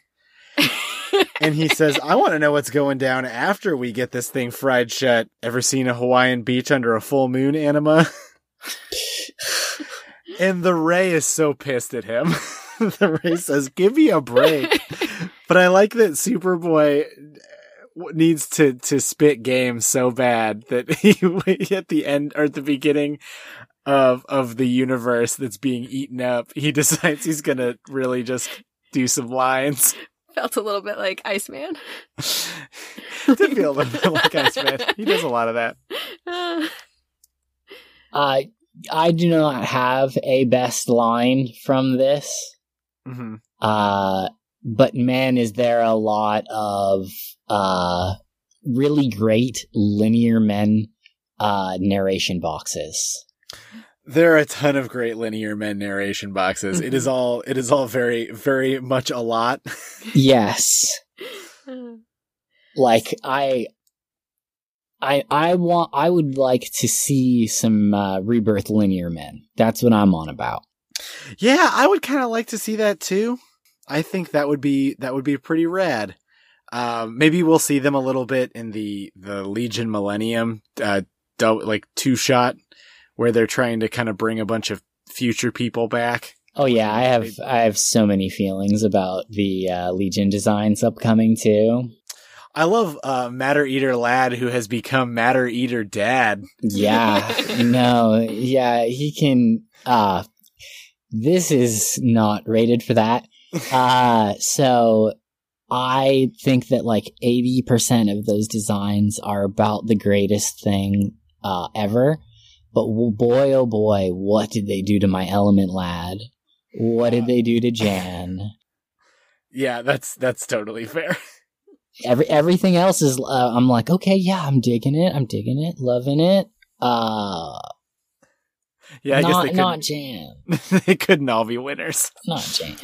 and he says, I want to know what's going down after we get this thing fried shut. Ever seen a Hawaiian beach under a full moon, Anima? and the Ray is so pissed at him. the Ray says, Give me a break. But I like that Superboy uh, needs to to spit game so bad that he at the end or at the beginning of of the universe that's being eaten up, he decides he's gonna really just do some lines. Felt a little bit like Iceman. Did feel a little bit like Iceman. He does a lot of that. Uh, Uh, I do not have a best line from this. hmm Uh, but man, is there a lot of uh, really great linear men uh, narration boxes. There are a ton of great linear men narration boxes. It is all it is all very very much a lot. Yes. Like I I I want I would like to see some uh, rebirth linear men. That's what I'm on about. yeah, I would kind of like to see that too. I think that would be that would be pretty rad. Um, maybe we'll see them a little bit in the the Legion Millennium, uh, dou- like two shot, where they're trying to kind of bring a bunch of future people back. Oh yeah, I have I have so many feelings about the uh, Legion designs upcoming too. I love uh, Matter Eater Lad, who has become Matter Eater Dad. Yeah, no, yeah, he can. Uh this is not rated for that. Uh so I think that like eighty percent of those designs are about the greatest thing uh ever. But boy, oh boy, what did they do to my Element Lad? What did they do to Jan? Yeah, that's that's totally fair. Every everything else is. Uh, I'm like, okay, yeah, I'm digging it. I'm digging it, loving it. Uh, Yeah, I not guess they not couldn't, Jan, they couldn't all be winners. not Jan.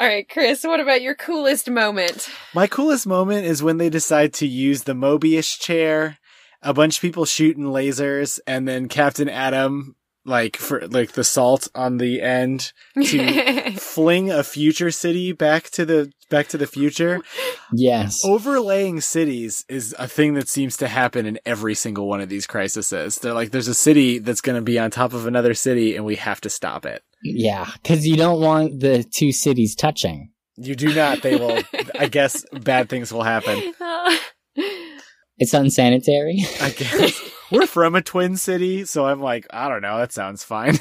All right, Chris, what about your coolest moment? My coolest moment is when they decide to use the Mobius chair, a bunch of people shooting lasers, and then Captain Atom, like for like the salt on the end, to fling a future city back to the back to the future. Yes. Overlaying cities is a thing that seems to happen in every single one of these crises. They're like, there's a city that's going to be on top of another city, and we have to stop it. Yeah, because you don't want the two cities touching. You do not. They will. I guess bad things will happen. It's unsanitary. I guess we're from a twin city, so I'm like, I don't know. That sounds fine.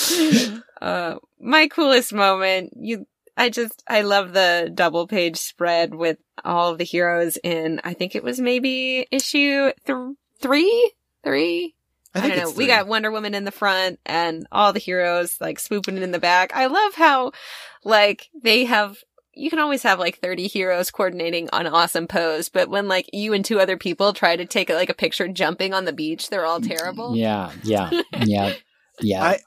uh, my coolest moment, you, I just, I love the double page spread with all of the heroes in, I think it was maybe issue th- three? Three? I, don't know. We got Wonder Woman in the front and all the heroes like swooping in the back. I love how like they have you can always have like 30 heroes coordinating on awesome pose, but when like you and two other people try to take like a picture jumping on the beach, they're all terrible. Yeah, yeah, yeah, yeah. I-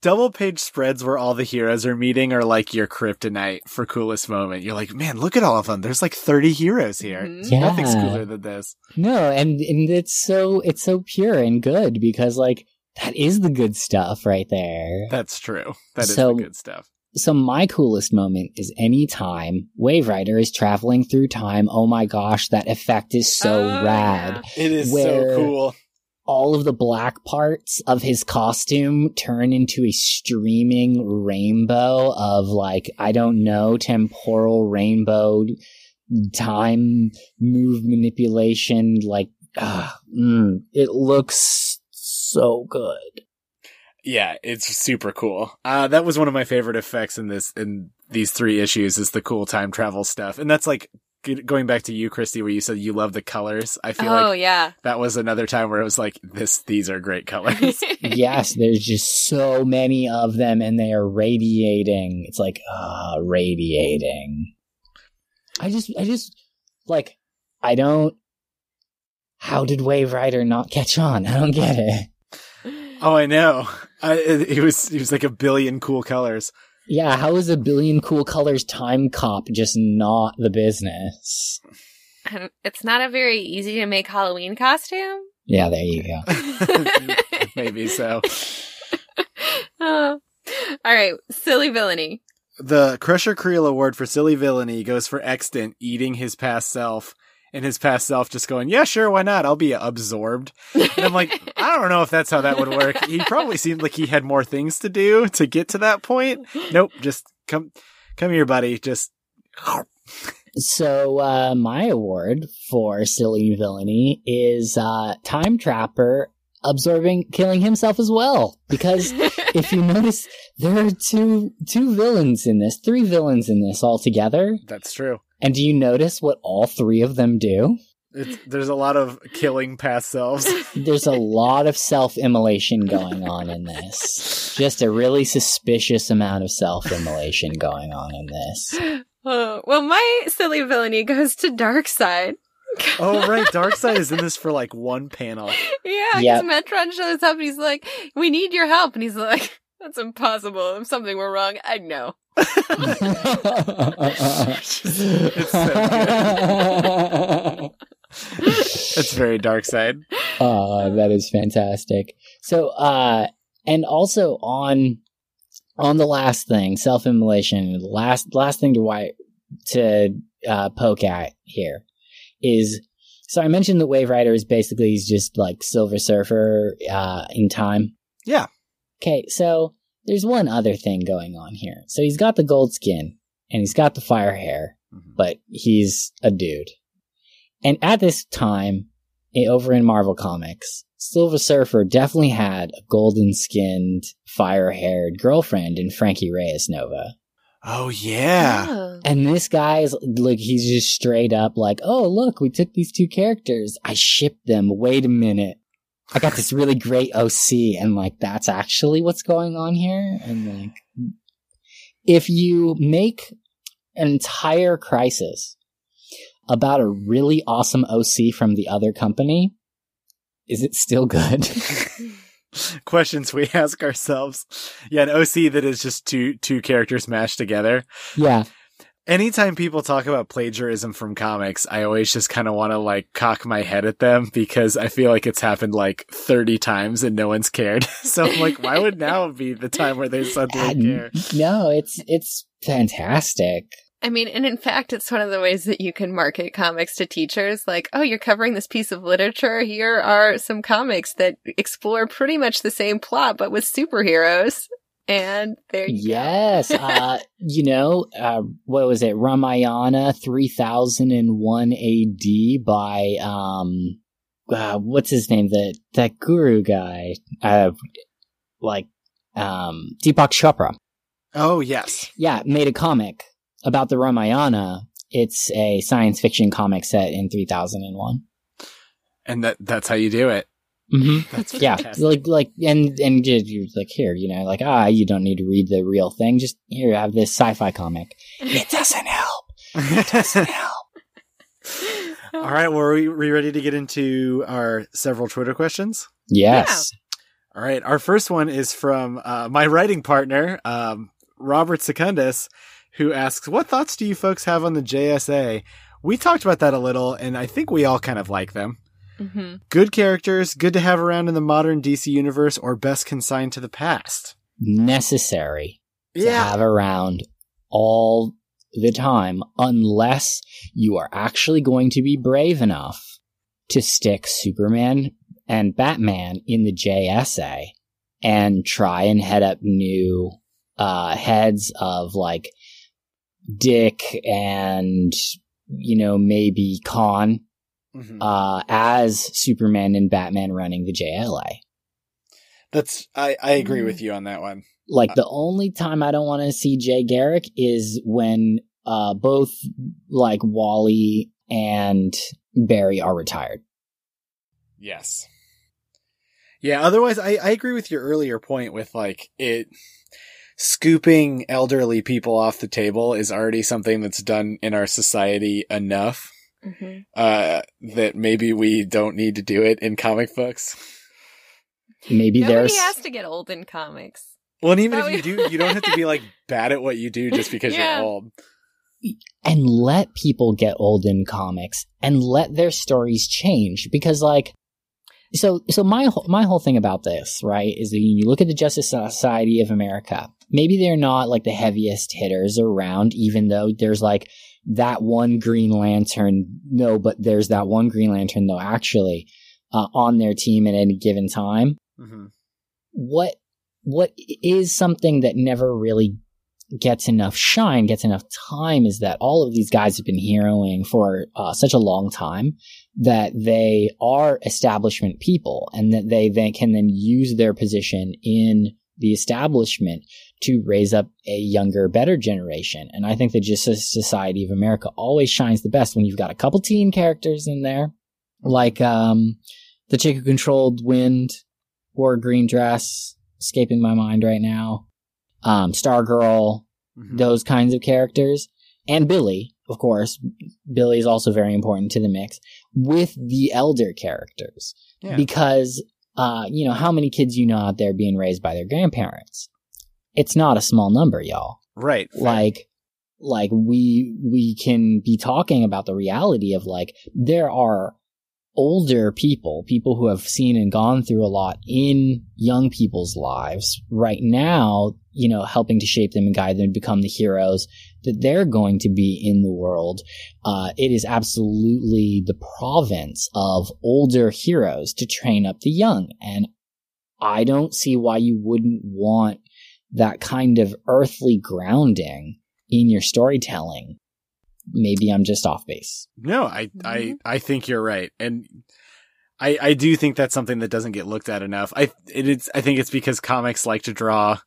double page spreads where all the heroes are meeting are like your kryptonite for coolest moment. You're like, man, look at all of them. There's like 30 heroes here. Mhm. Yeah. Nothing's cooler than this. no, and and it's so it's so pure and good because like that is the good stuff right there. That's true. That is So- the good stuff. So my coolest moment is any time Wave Rider is traveling through time. Oh my gosh, that effect is so Oh, rad. It is so cool. all of the black parts of his costume turn into a streaming rainbow of like I don't know temporal rainbow time move manipulation like ah, mm, it looks so good Yeah, it's super cool. Uh, that was one of my favorite effects in this, in these three issues is the cool time travel stuff. And that's like, going back to you, Christy, where you said you love the colors. I feel Oh like yeah. that was another time where it was like, this, these are great colors. yes there's just so many of them and they are radiating it's like ah radiating i just i just like i don't how did wave rider not catch on i don't get it oh, I know. I, it, it was, it was like a billion cool colors. Yeah, how is a billion cool colors time cop just not the business? And it's not a very easy to make Halloween costume. Yeah, there you go. Maybe so. Oh. All right, silly villainy. The Crusher Creel Award for silly villainy goes for Extant eating his past self, and his past self just going, "Yeah, sure, why not? I'll be absorbed." And I'm like, I don't know if that's how that would work. He probably seemed like he had more things to do to get to that point. Nope, just come, come here, buddy. Just So, uh, my award for silly villainy is, uh, Time Trapper absorbing, killing himself as well. Because if you notice, there are two, two villains in this, three villains in this all together. that's true. And do you notice what all three of them do? It's, there's a lot of killing past selves. There's a lot of self immolation going on in this. Just a really suspicious amount of self immolation going on in this. Oh, well, my silly villainy goes to Darkseid. Oh right, Darkseid is in this for like one panel. Yeah, because Yep. Metron shows up and he's like, "We need your help," and he's like, "That's impossible. If something were wrong, I'd know." It's so It's very Darkseid. Oh, that is fantastic. So, uh, and also on on the last thing, self immolation. Last last thing to why to uh, poke at here is. So I mentioned that Wave Rider is basically he's just like Silver Surfer uh, in time. Yeah. Okay, so there's one other thing going on here. So he's got the gold skin and he's got the fire hair, mm-hmm. but he's a dude. And at this time, over in Marvel Comics, Silver Surfer definitely had a golden skinned, fire haired girlfriend in Frankie Reyes Nova. Oh yeah. Oh. And this guy is like, he's just straight up like, oh, look, we took these two characters. I shipped them. Wait a minute. I got this really great OC. And like, that's actually what's going on here. And like, if you make an entire crisis about a really awesome OC from the other company, is it still good? Questions we ask ourselves. Yeah, an OC that is just two two characters mashed together. yeah. Anytime people talk about plagiarism from comics, I always just kind of want to like cock my head at them because I feel like it's happened like 30 times and no one's cared. so I'm like, why would now be the time where they suddenly care? No, it's, it's fantastic. I mean, and in fact, it's one of the ways that you can market comics to teachers. Like, oh, you're covering this piece of literature. Here are some comics that explore pretty much the same plot, but with superheroes. And there you go. Yes. uh, you know, uh, what was it? Ramayana 3001 AD by, um, uh, what's his name? The, that guru guy. Uh, like, um, Deepak Chopra. Oh, yes. Yeah, made a comic about the Ramayana. It's a science fiction comic set in 3001. And that that's how you do it. Mm-hmm. That's Yeah, fantastic. like like and and you're like here, you know, like ah, you don't need to read the real thing. Just here, have this sci-fi comic. It doesn't help. It doesn't help. All right, well, are we, we ready to get into our several Twitter questions? Yes. All right, our first one is from uh, my writing partner, um, Robert Secundus, who asks, "What thoughts do you folks have on the JSA?" We talked about that a little, and I think we all kind of like them. Hmm Good characters, good to have around in the modern DC universe, or best consigned to the past. Necessary to have around all the time unless you are actually going to be brave enough to stick Superman and Batman in the JSA and try and head up new uh, heads of like Dick and you know maybe Khan Mhm. uh, as Superman and Batman running the JLA. That's I, I agree Mhm. with you on that one. Like the only time I don't want to see Jay Garrick is when uh, both like Wally and Barry are retired. Yes. Yeah, otherwise I, I agree with your earlier point with like it scooping elderly people off the table is already something that's done in our society enough hmm uh that maybe we don't need to do it in comic books. Maybe Nobody there's has to get old in comics. Well, and even That if you do, you don't have to be like bad at what you do just because Yeah. you're old. and let people get old in comics and let their stories change because like so so my whole my whole thing about this right is that you look at the justice society of america maybe they're not like the heaviest hitters around even though there's like that one green lantern no but there's that one green lantern though actually uh, on their team at any given time. Hmm what what is something that never really gets enough shine, gets enough time, is that all of these guys have been heroing for uh, such a long time that they are establishment people, and that they then can then use their position in the establishment to raise up a younger, better generation. And I think the Justice Society of America always shines the best when you've got a couple teen characters in there, like um, the chick who controlled wind, wore a green dress, escaping my mind right now. Um, Stargirl, Mhm. those kinds of characters, and Billy, of course, Billy is also very important to the mix with the elder characters Yeah. because, uh, you know, how many kids you know out there being raised by their grandparents? It's not a small number, y'all. right. Like, like we, we can be talking about the reality of like, there are older people, people who have seen and gone through a lot in young people's lives right now, you know, helping to shape them and guide them to become the heroes that they're going to be in the world. Uh, it is absolutely the province of older heroes to train up the young. And I don't see why you wouldn't want that kind of earthly grounding in your storytelling. Maybe I'm just off base. No, I, I, Mhm. I think you're right, and I, I do think that's something that doesn't get looked at enough. I, it is, I think it's because comics like to draw,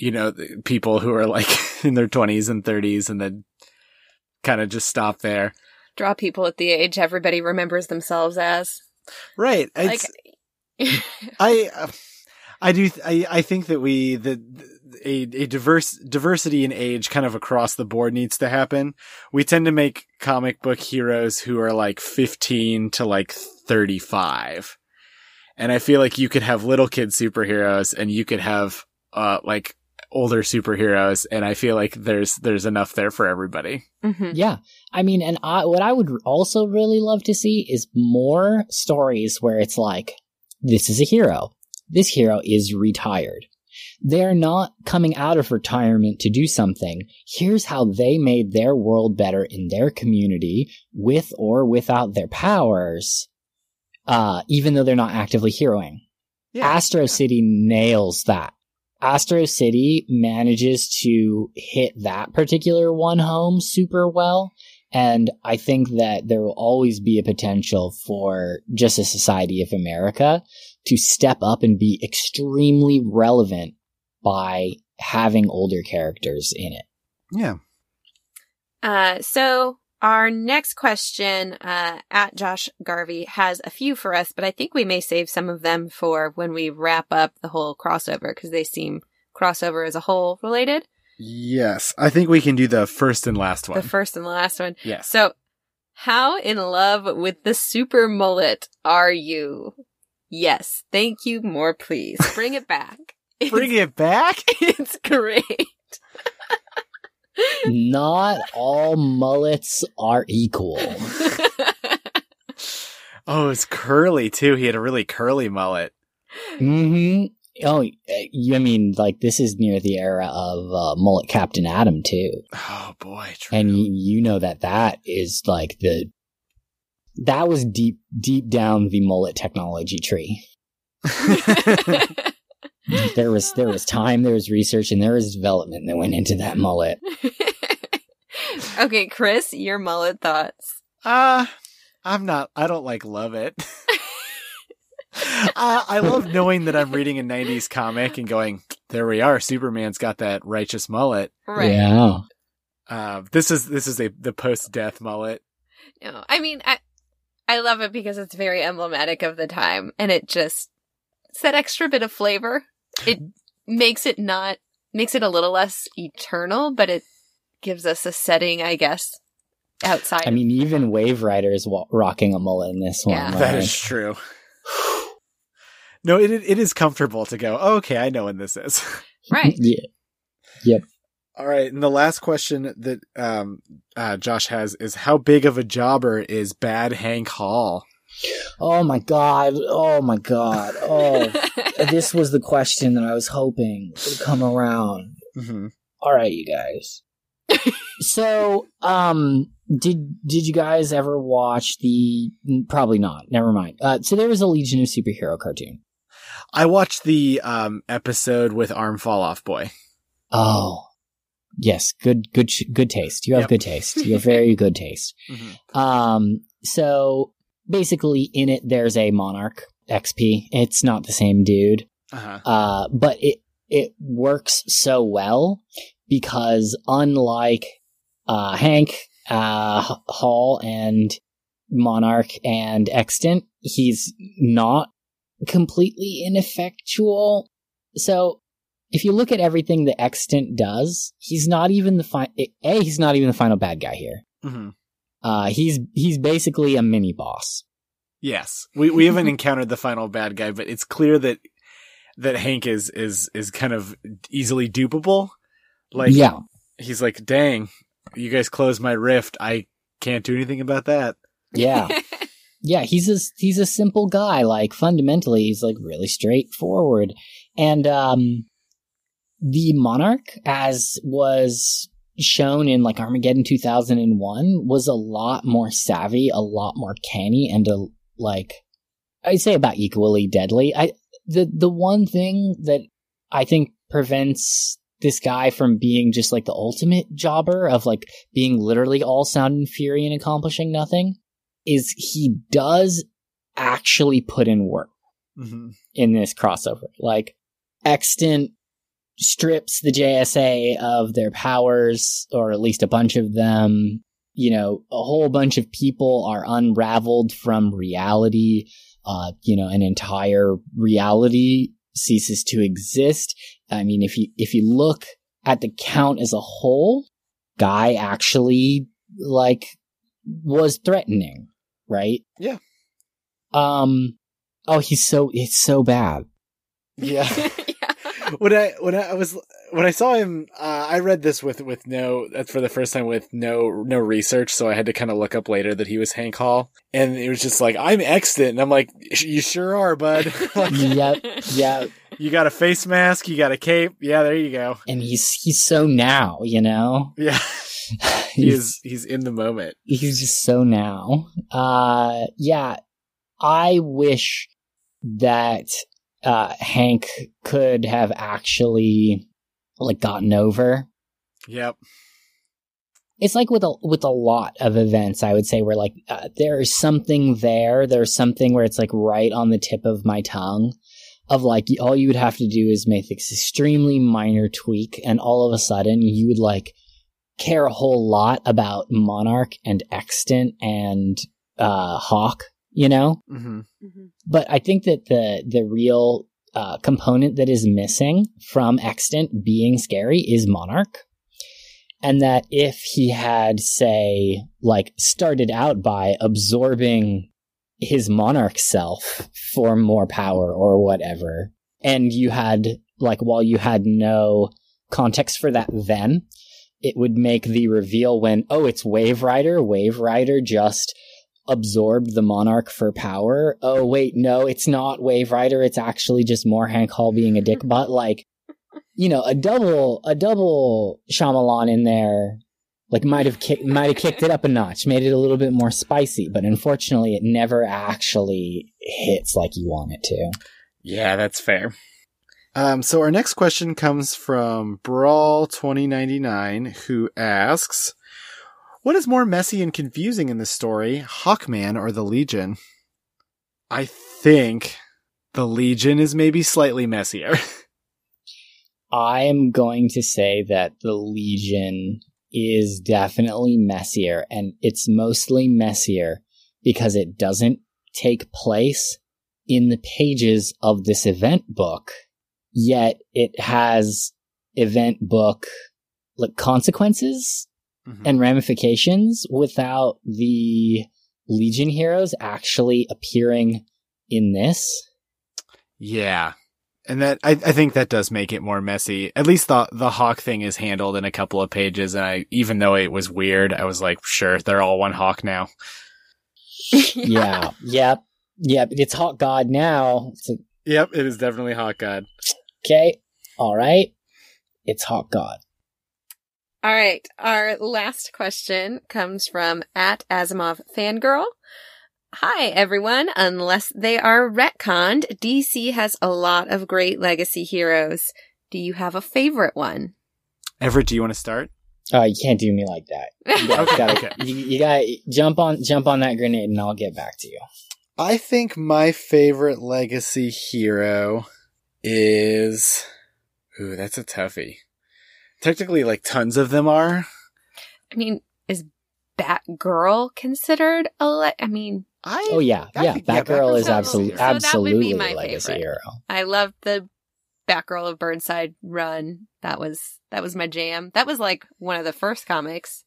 you know, people who are like in their twenties and thirties, and then kind of just stop there. Draw people at the age everybody remembers themselves as. Right. Like, I, uh, I do. I, I think that we the a a diverse diversity in age kind of across the board needs to happen. We tend to make comic book heroes who are like fifteen to like thirty five, and I feel like you could have little kid superheroes and you could have uh like older superheroes, and I feel like there's there's enough there for everybody. Mhm. Yeah. I mean, and I, what I would also really love to see is more stories where it's like, this is a hero. This hero is retired. They're not coming out of retirement to do something. Here's how they made their world better in their community with or without their powers, uh, even though they're not actively heroing. Astro City nails that. Astro City manages to hit that particular one home super well. And I think that there will always be a potential for just a society of America to step up and be extremely relevant by having older characters in it. Yeah. Uh, so our next question, uh, at Josh Garvey has a few for us, but I think we may save some of them for when we wrap up the whole crossover because they seem crossover as a whole related. Yes, I think we can do the first and last one. The first and the last one. yes. So, how in love with the super mullet are you? Yes. Thank you. More, please. Bring it back. Bring it back. It's great. Not all mullets are equal. Oh, it's curly too. He had a really curly mullet. hmm Oh, I mean, like this is near the era of uh, mullet Captain Atom too. Oh boy, true. and you, you know that that is like the that was deep deep down the mullet technology tree there was there was time there was research and there was development that went into that mullet okay, Chris, your mullet thoughts. uh, I'm not. I don't like love it. I, I love knowing that I'm reading a '90s comic and going, "There we are. Superman's got that righteous mullet." Right. yeah Uh, this is this is a the post-death mullet. No, I mean, I, I love it because it's very emblematic of the time and it just, it's that extra bit of flavor. It makes it not, makes it a little less eternal, but it gives us a setting, I guess, outside. i mean even wave rider is wa- rocking a mullet in this one Yeah. That like- is true. No, it it is comfortable to go. Oh, okay, I know when this is. right. yeah Yep. All right, and the last question that um, uh, Josh has is how big of a jobber is Bad Hank Hall? Oh my god oh my god oh this was the question that i was hoping would come around Mm-hmm. All right, you guys. so, um, did did you guys ever watch the? Probably not. Never mind. Uh, so there was a Legion of Superhero cartoon. I watched the um, episode with Arm Fall Off Boy. Oh, yes. Good, good, good taste. You have Yep. good taste. You have very good taste. Mm-hmm. Um, so basically, in it, there's a Monarch XP. It's not the same dude. Uh-huh. Uh, but it it works so well because unlike uh, Hank, uh, Hall, and Monarch and Extant, he's not completely ineffectual. So if you look at everything that Extant does, he's not even the fi- a he's not even the final bad guy here. hmm Uh, he's he's basically a mini boss. Yes, we we haven't encountered the final bad guy, but it's clear that that Hank is is is kind of easily dupable. Like, yeah, he's like, "Dang, you guys closed my rift. I can't do anything about that." yeah, yeah. He's a he's a simple guy. Like fundamentally, he's like really straightforward. And um, the Monarch, as was shown in like Armageddon 2001, was a lot more savvy, a lot more canny, and a like I'd say about equally deadly. I the the one thing that I think prevents this guy from being just like the ultimate jobber of like being literally all sound and fury and accomplishing nothing is he does actually put in work hmm in this crossover. Like Extant strips the JSA of their powers, or at least a bunch of them. You know, a whole bunch of people are unraveled from reality. Uh, you know, an entire reality ceases to exist. I mean, if you if you look at the count as a whole, Guy actually like was threatening, right? Yeah. Um. Oh, he's so it's so bad. Yeah. when I when I was when I saw him, uh, I read this with with no that's for the first time with no no research, so I had to kind of look up later that he was Hank Hall, and it was just like I'm extant, and I'm like, you sure are, bud. like, Yep. Yeah. you got a face mask, you got a cape, yeah, there you go. and he's he's so now, you know. Yeah, he he's, is he's in the moment. he's just so now. Uh, yeah, I wish that uh Hank could have actually like gotten over. Yep. It's like with a with a lot of events, I would say, where like uh, there is something there. There's something where it's like right on the tip of my tongue. Of like all you would have to do is make this extremely minor tweak, and all of a sudden you would like care a whole lot about Monarch and Extant and uh, Hawk, you know. hmm Mhm. But I think that the the real uh, component that is missing from Extant being scary is Monarch, and that if he had, say, like started out by absorbing his Monarch self for more power or whatever, and you had like while you had no context for that then it would make the reveal when oh it's wave rider wave rider just absorbed the monarch for power. Oh wait no it's not wave rider. It's actually just more hank hall being a dick butt like you know a double a double Shyamalan in there like might have kicked might have kicked it up a notch made it a little bit more spicy but unfortunately it never actually hits like you want it to. Yeah, that's fair. Um, so our next question comes from Brawl twenty ninety nine, who asks, "What is more messy and confusing in this story, Hawkman or the Legion?" I think the Legion is maybe slightly messier. I am going to say that the Legion is definitely messier, and it's mostly messier because it doesn't take place in the pages of this event book, yet it has event book like consequences Mhm. and ramifications without the Legion heroes actually appearing in this. yeah, and that I, I think that does make it more messy. At least the the Hawk thing is handled in a couple of pages, and I even though it was weird, I was like, sure, they're all one Hawk now. yeah, yep, yep. It's Hawk God now. Like, Yep, it is definitely Hawk God. Okay. All right. It's Hawk God. All right. Our last question comes from at Asimov Fangirl. Hi, everyone. Unless they are retconned, DC has a lot of great legacy heroes. Do you have a favorite one? Everett, do you want to start? Oh, you can't do me like that. You gotta, Okay, gotta- okay. You, you gotta jump on, jump on that grenade, and I'll get back to you. I think my favorite legacy hero is. Ooh, that's a toughie. Technically, like tons of them are. I mean, is Batgirl considered a le- I mean, I Oh yeah, I yeah. think- yeah, Batgirl is Batgirl's absolutely, So that would be absolutely my legacy favorite. hero. I loved the Batgirl of Burnside run. That was that was my jam. That was like one of the first comics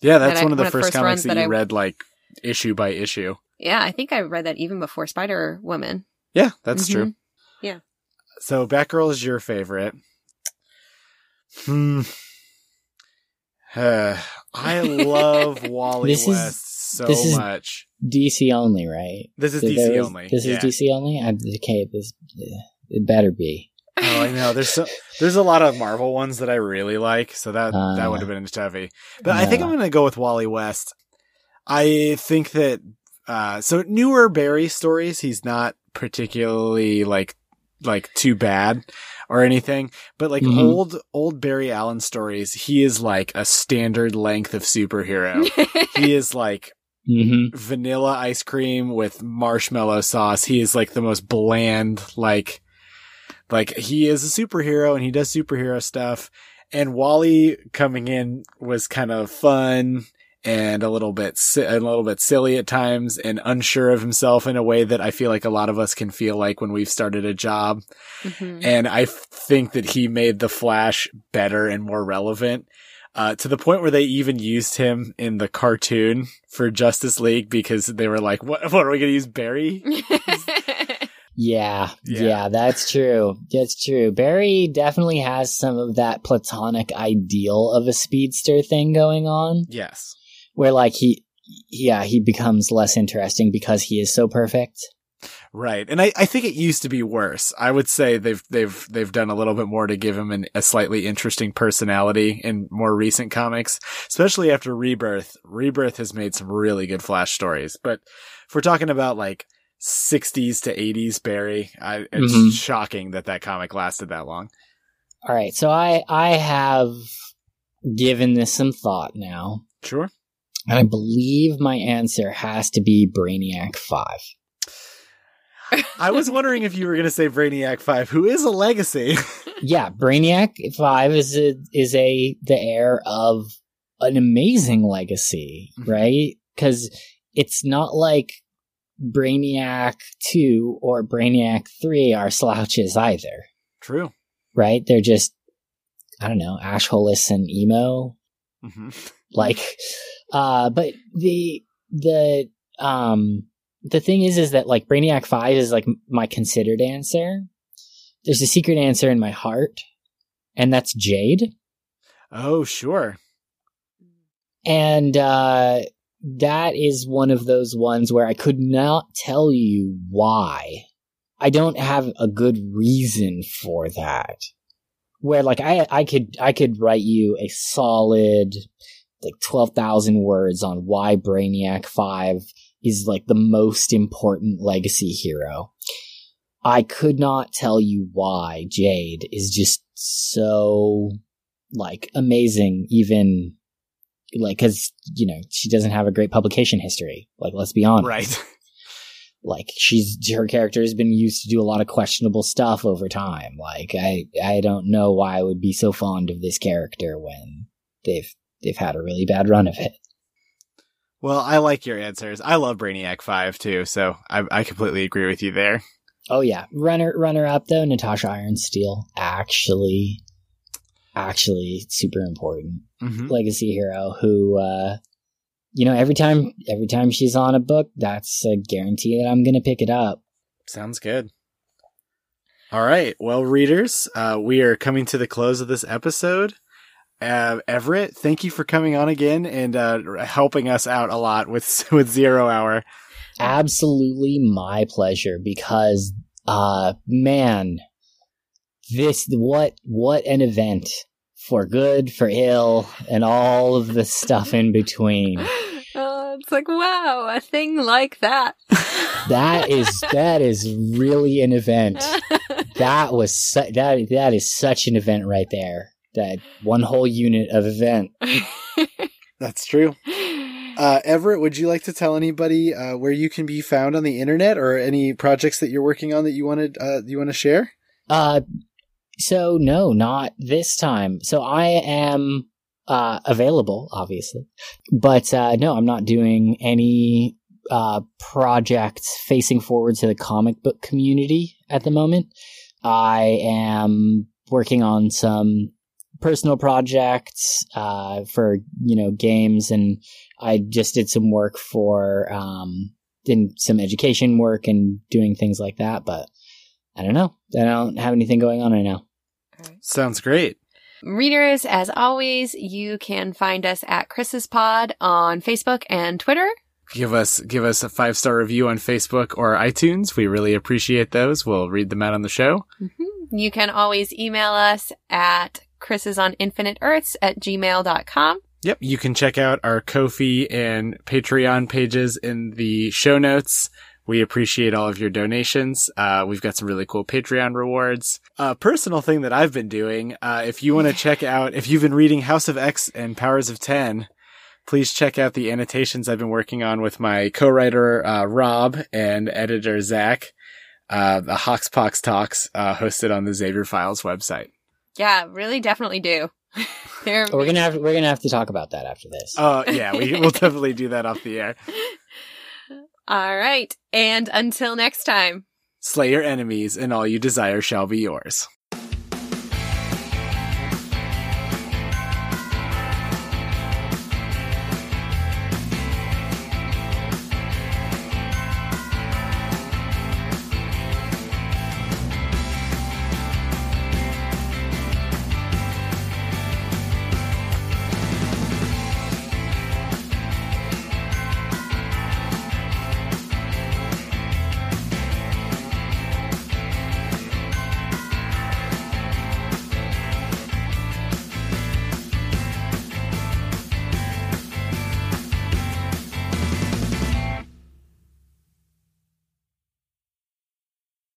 Yeah, that's That I- one of the one of the first first comics runs that that you I- read like issue by issue. Yeah, I think I read that even before Spider Woman. Yeah, that's Mhm. true. Yeah. So Batgirl is your favorite. Hmm. Uh, I love Wally This is- West so this is- much. DC only, right? This is DC is- only. This yeah. is DC only. I'm okay. This it better be. Oh, I know. There's so there's a lot of Marvel ones that I really like, so that Uh, that would have been toughy. But I think. I'm going to go with Wally West. I think that uh so newer Barry stories, he's not particularly like like too bad or anything, but like Mhm. old old Barry Allen stories, he is like a standard length of superhero. he is like hmm vanilla ice cream with marshmallow sauce. He is like the most bland, like, like he is a superhero and he does superhero stuff. And Wally coming in was kind of fun and a little bit, si- a little bit silly at times and unsure of himself in a way that I feel like a lot of us can feel like when we've started a job. Mhm. And I f- think that he made the Flash better and more relevant. Uh, to the point where they even used him in the cartoon for Justice League because they were like, what, what are we going to use Barry? Yeah, Yeah. yeah, that's true. That's true. Barry definitely has some of that platonic ideal of a speedster thing going on, Yes. Where like he, yeah, he becomes less interesting because he is so perfect. Right. And I, I think it used to be worse. I would say they've, they've, they've done a little bit more to give him an, a slightly interesting personality in more recent comics, especially after Rebirth. Rebirth has made some really good Flash stories, but if we're talking about like 60s to 80s Barry, I, it's Mhm. shocking that that comic lasted that long. All right, so I I have given this some thought now, Sure. And I believe my answer has to be Brainiac Five. I was wondering if you were going to say Brainiac 5, who is a legacy. yeah, Brainiac Five is a is a the heir of an amazing legacy, Mhm. right? Because it's not like Brainiac Two or Brainiac Three are slouches either, True. right? They're just I don't know, Ash Hollis and emo, hmm like, uh, but the the um the thing is is that like Brainiac Five is like my considered answer. There's a secret answer in my heart, and that's Jade. Oh, sure. And uh, that is one of those ones where I could not tell you why. I don't have a good reason for that. Where like I I could I could write you a solid like twelve thousand words on why Brainiac Five is like the most important legacy hero. I could not tell you why Jade is just so like amazing even like because you know she doesn't have a great publication history like let's be honest Right. like she's her character has been used to do a lot of questionable stuff over time like i i don't know why i would be so fond of this character when they've they've had a really bad run of it Well, I like your answers. I love Brainiac 5 too, so I, I completely agree with you there. oh yeah runner runner up though natasha irons steel actually actually super important Mm-hmm. legacy hero who uh you know every time every time she's on a book that's a guarantee that i'm gonna pick it up Sounds good. All right. Well, readers, uh, we are coming to the close of this episode. Uh, Everett, thank you for coming on again and uh, helping us out a lot with with Zero Hour. absolutely my pleasure because uh man this what what an event for good for ill and all of the stuff in between oh, it's like wow, a thing like that. that is that is really an event that was su- that that is such an event right there that one whole unit of event That's true. Uh, Everett, would you like to tell anybody uh, where you can be found on the internet or any projects that you're working on that you wanted uh, you want to share? Uh, so no, not this time. So I am uh available, obviously, but uh, no, I'm not doing any uh projects facing forward to the comic book community at the moment. I am working on some personal projects uh, for you know games, and I just did some work for um, in some education work and doing things like that. But I don't know. I don't have anything going on right now. Sounds great. Readers, as always, you can find us at Chris's Pod on Facebook and Twitter. Give us give us a five star review on Facebook or iTunes. We really appreciate those. We'll read them out on the show. Mm-hmm. You can always email us at Chris's on Infinite Earths at gmail.com. Yep. You can check out our Ko-fi and Patreon pages in the show notes. We appreciate all of your donations. Uh, we've got some really cool Patreon rewards. A uh, personal thing that I've been doing, uh, if you want to check out, if you've been reading House of X and Powers of 10, please check out the annotations I've been working on with my co-writer, uh, Rob and editor Zach. Uh, the Hoxpox Talks, uh, hosted on the Xavier Files website. Yeah, really definitely do. we're gonna have we're gonna have to talk about that after this. Oh yeah, we will definitely do that off the air. All right, and until next time, slay your enemies, and all you desire shall be yours.